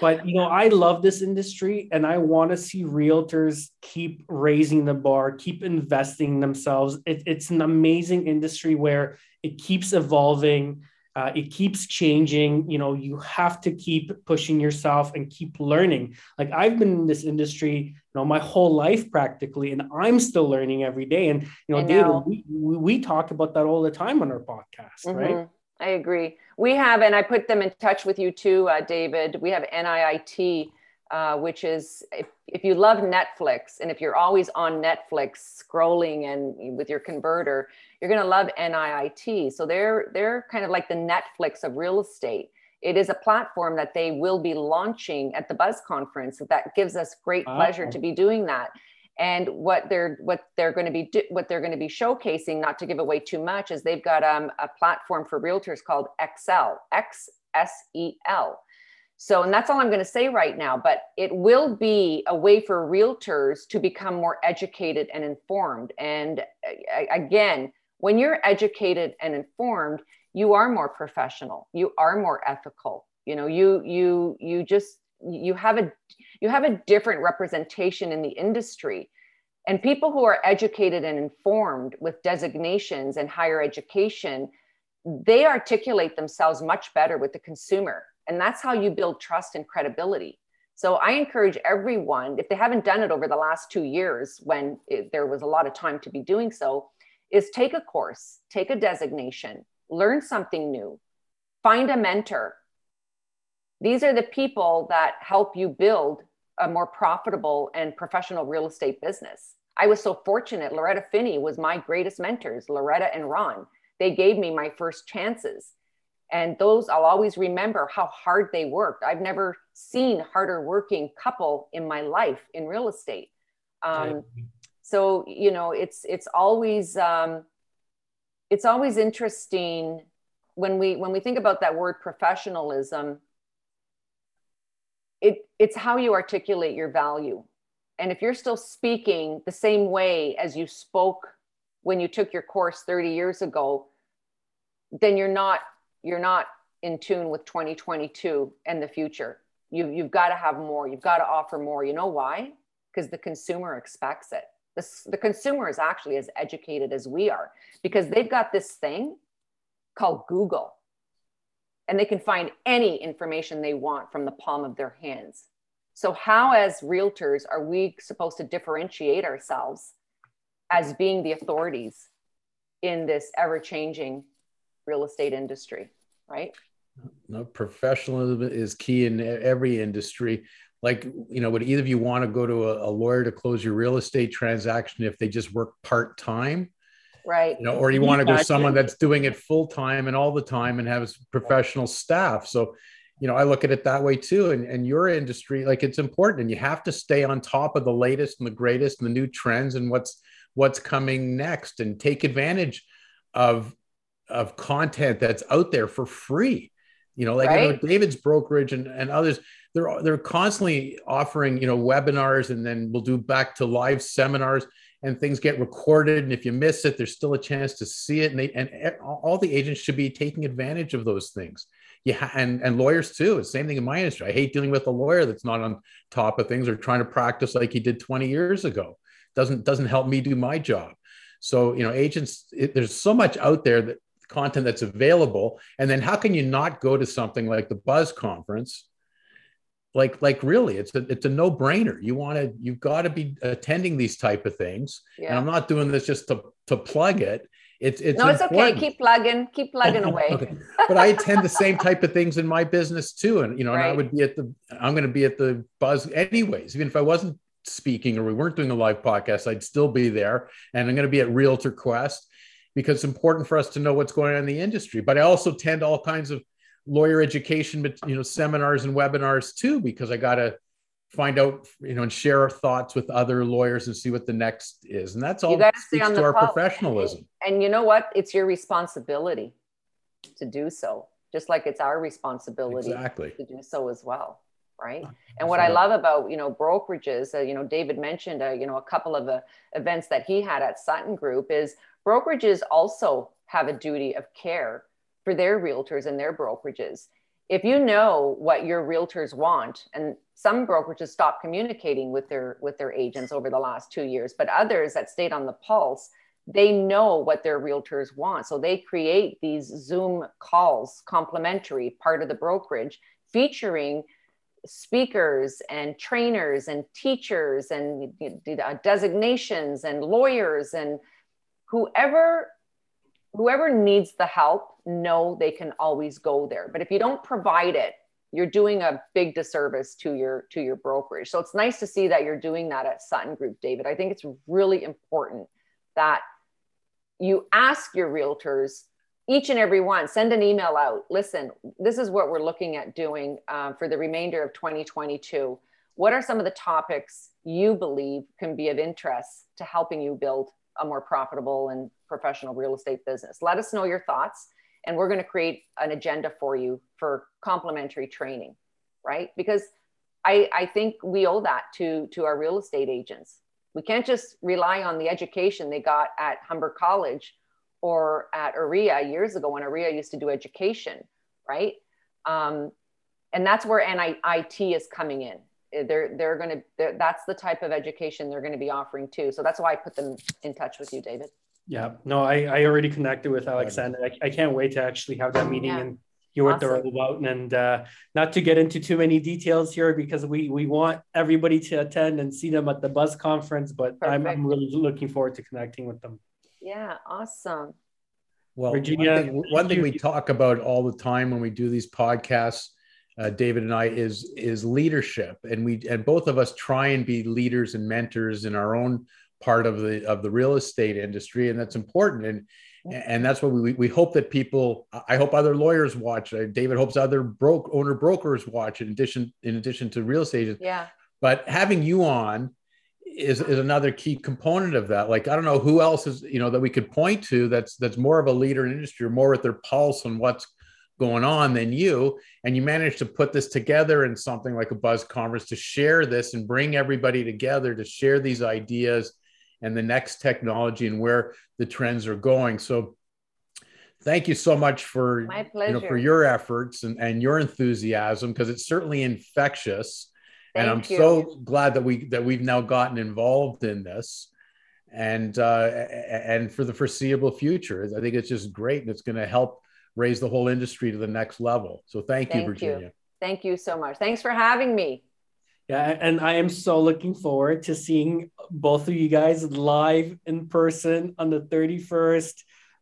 but you know, I love this industry, and I want to see realtors keep raising the bar, keep investing themselves. It, it's an amazing industry where it keeps evolving uh, it keeps changing. You know you have to keep pushing yourself and keep learning. Like i've been in this industry you know my whole life practically and i'm still learning every day. And you know, know. david we, we, talk about that all the time on our podcast mm-hmm. right i agree. We have and i put them in touch with you too uh, david. We have niit uh, which is if, if you love Netflix and if you're always on Netflix scrolling and with your converter, you're going to love NIIT. So they're they're kind of like the Netflix of real estate. It is a platform that they will be launching at the Buzz conference. That gives us great pleasure to be doing that. And what they're what they're going to be what they're going to be showcasing, not to give away too much, is they've got um, a platform for realtors called Excel X S E L So, and that's all I'm going to say right now, but it will be a way for realtors to become more educated and informed. And uh, again, when you're educated and informed, you are more professional, you are more ethical. You know, you you you just you have a you have a different representation in the industry. And people who are educated and informed with designations and higher education, they articulate themselves much better with the consumer and that's how you build trust and credibility. So I encourage everyone, if they haven't done it over the last two years when it, there was a lot of time to be doing so, is take a course, take a designation, learn something new, find a mentor. These are the people that help you build a more profitable and professional real estate business. I was so fortunate. Loretta Phinney was my greatest mentors, Loretta and Ron. They gave me my first chances and those i'll always remember how hard they worked. I've never seen harder working couple in my life in real estate. Um, so you know it's it's always um, it's always interesting when we when we think about that word professionalism it it's how you articulate your value. And if you're still speaking the same way as you spoke when you took your course 30 years ago then you're not you're not in tune with 2022 and the future. You, you've got to have more. You've got to offer more. You know why? Because the consumer expects it. The, the consumer is actually as educated as we are because they've got this thing called Google and they can find any information they want from the palm of their hands. So, how, as realtors, are we supposed to differentiate ourselves as being the authorities in this ever changing real estate industry? Right? No, professionalism is key in every industry. Like, you know, would either of you want to go to a, a lawyer to close your real estate transaction if they just work part time? Right. You know, or you want to go someone that's doing it full time and all the time and has professional staff. So, you know, I look at it that way too. And, and your industry, like it's important and you have to stay on top of the latest and the greatest and the new trends and what's what's coming next and take advantage of of content that's out there for free. You know, like right? David's brokerage and, and others, they're they're constantly offering, you know, webinars and then we'll do back to live seminars and things get recorded. And if you miss it, there's still a chance to see it. And they and all the agents should be taking advantage of those things. Yeah, and and lawyers too. It's the same thing in my industry. I hate dealing with a lawyer that's not on top of things or trying to practice like he did 20 years ago. Doesn't doesn't help me do my job. So you know, agents. It, there's so much out there that content that's available and then how can you not go to something like the buzz conference? Like like really it's a it's a no-brainer. You want to you've got to be attending these type of things. Yeah. and i'm not doing this just to to plug it. It's it's no it's important. okay keep plugging. Keep plugging away. Okay. but i attend the same type of things in my business too and you know right. and i would be at the i'm going to be at the buzz anyways. Even if i wasn't speaking or we weren't doing a live podcast i'd still be there and i'm going to be at realtor quest because it's important for us to know what's going on in the industry. But I also tend all kinds of lawyer education, you know, seminars and webinars too, because I got to find out, you know, and share our thoughts with other lawyers and see what the next is. And that's all you speaks to our call. professionalism. And, you know what? It's your responsibility to do so, just like it's our responsibility exactly. to do so as well right and what i love about you know brokerages uh, you know david mentioned uh, you know a couple of the events that he had at sutton group is brokerages also have a duty of care for their realtors and their brokerages. If you know what your realtors want, and some brokerages stopped communicating with their with their agents over the last two years, but others that stayed on the pulse, they know what their realtors want. So they create these Zoom calls, complimentary, part of the brokerage, featuring speakers and trainers and teachers and designations and lawyers and whoever whoever needs the help know they can always go there. But if you don't provide it you're doing a big disservice to your to your brokerage. So it's nice to see that you're doing that at sutton group david. I think it's really important that you ask your realtors each and every one send an email out. Listen this is what we're looking at doing uh, for the remainder of 2022 what are some of the topics you believe can be of interest to helping you build a more profitable and professional real estate business. Let us know your thoughts, and we're going to create an agenda for you for complimentary training. right? Because I, I think we owe that to, to our real estate agents. We can't just rely on the education they got at Humber College or at OREA years ago when OREA used to do education, right? Um, and that's where NIT is coming in. They're, they're going to, that's the type of education they're going to be offering too. So that's why I put them in touch with you, David. Yeah, no, I, I already connected with Alexander. I, I can't wait to actually have that meeting yeah. and hear what awesome. they're all about. And uh, not to get into too many details here because we we want everybody to attend and see them at the Buzz conference. But I'm, I'm really looking forward to connecting with them. Yeah, awesome. Well, Virginia, one thing, one thing we talk about all the time when we do these podcasts, uh, David and I, is is leadership, and we and both of us try and be leaders and mentors in our own part of the of the real estate industry, and that's important. And and that's what we we hope that people. I hope other lawyers watch. Uh, David hopes other broke owner brokers watch. In addition, in addition to real estate, agents. yeah. But having you on is is another key component of that. Like I don't know who else is you know that we could point to that's that's more of a leader in industry or more at their pulse on what's going on than you and you managed to put this together in something like a buzz conference to share this and bring everybody together to share these ideas and the next technology and where the trends are going. So thank you so much for you know for your efforts and, and your enthusiasm because it's certainly infectious. Thank and I'm you. so glad that we that we've now gotten involved in this and uh, and for the foreseeable future. I think it's just great and it's going to help raise the whole industry to the next level. So thank, thank you, Virginia. You. Thank you so much. Thanks for having me. Yeah, and I am so looking forward to seeing both of you guys live in person on the 31st.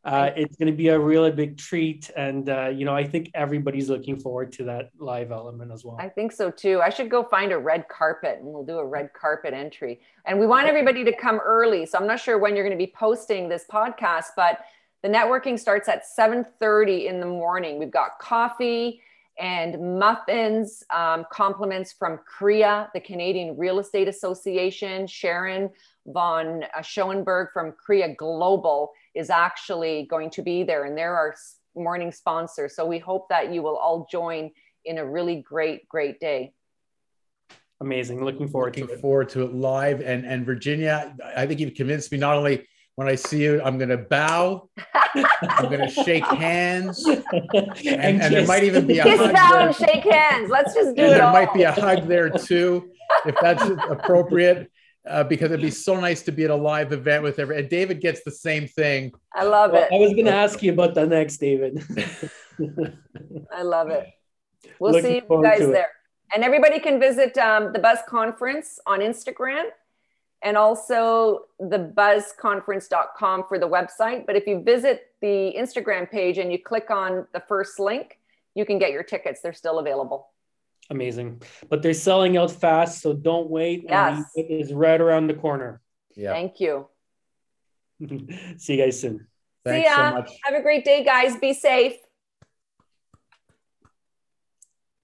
Uh, it's going to be a really big treat. And, uh, you know, I think everybody's looking forward to that live element as well. I think so too. I should go find a red carpet and we'll do a red carpet entry. And we want everybody to come early. So I'm not sure when you're going to be posting this podcast, but the networking starts at 7.30 in the morning. We've got coffee and muffins, um, compliments from CREA, the Canadian Real Estate Association. Sharon von uh, Schoenberg from CREA Global is actually going to be there, and they're our morning sponsor. So we hope that you will all join in a really great, great day. Amazing. Looking forward Looking to it. forward to it live. And and Virginia, I think you've convinced me not only when I see you, I'm going to bow. I'm going to shake hands, and, and, and there might even be a kiss hug bow there. and shake hands. Let's just do and it. There all. might be a hug there too, if that's appropriate. Uh, because it'd be so nice to be at a live event with every. And David gets the same thing. I love well, it. I was going to ask you about the next, David. I love it. We'll Looking see you guys there. And everybody can visit um, the Buzz Conference on Instagram and also the buzzconference.com for the website. But if you visit the Instagram page and you click on the first link, you can get your tickets. They're still available. Amazing. But they're selling out fast, so don't wait. Yes. It is right around the corner. Yeah. Thank you. See you guys soon. Thanks See ya. So Have a great day, guys. Be safe.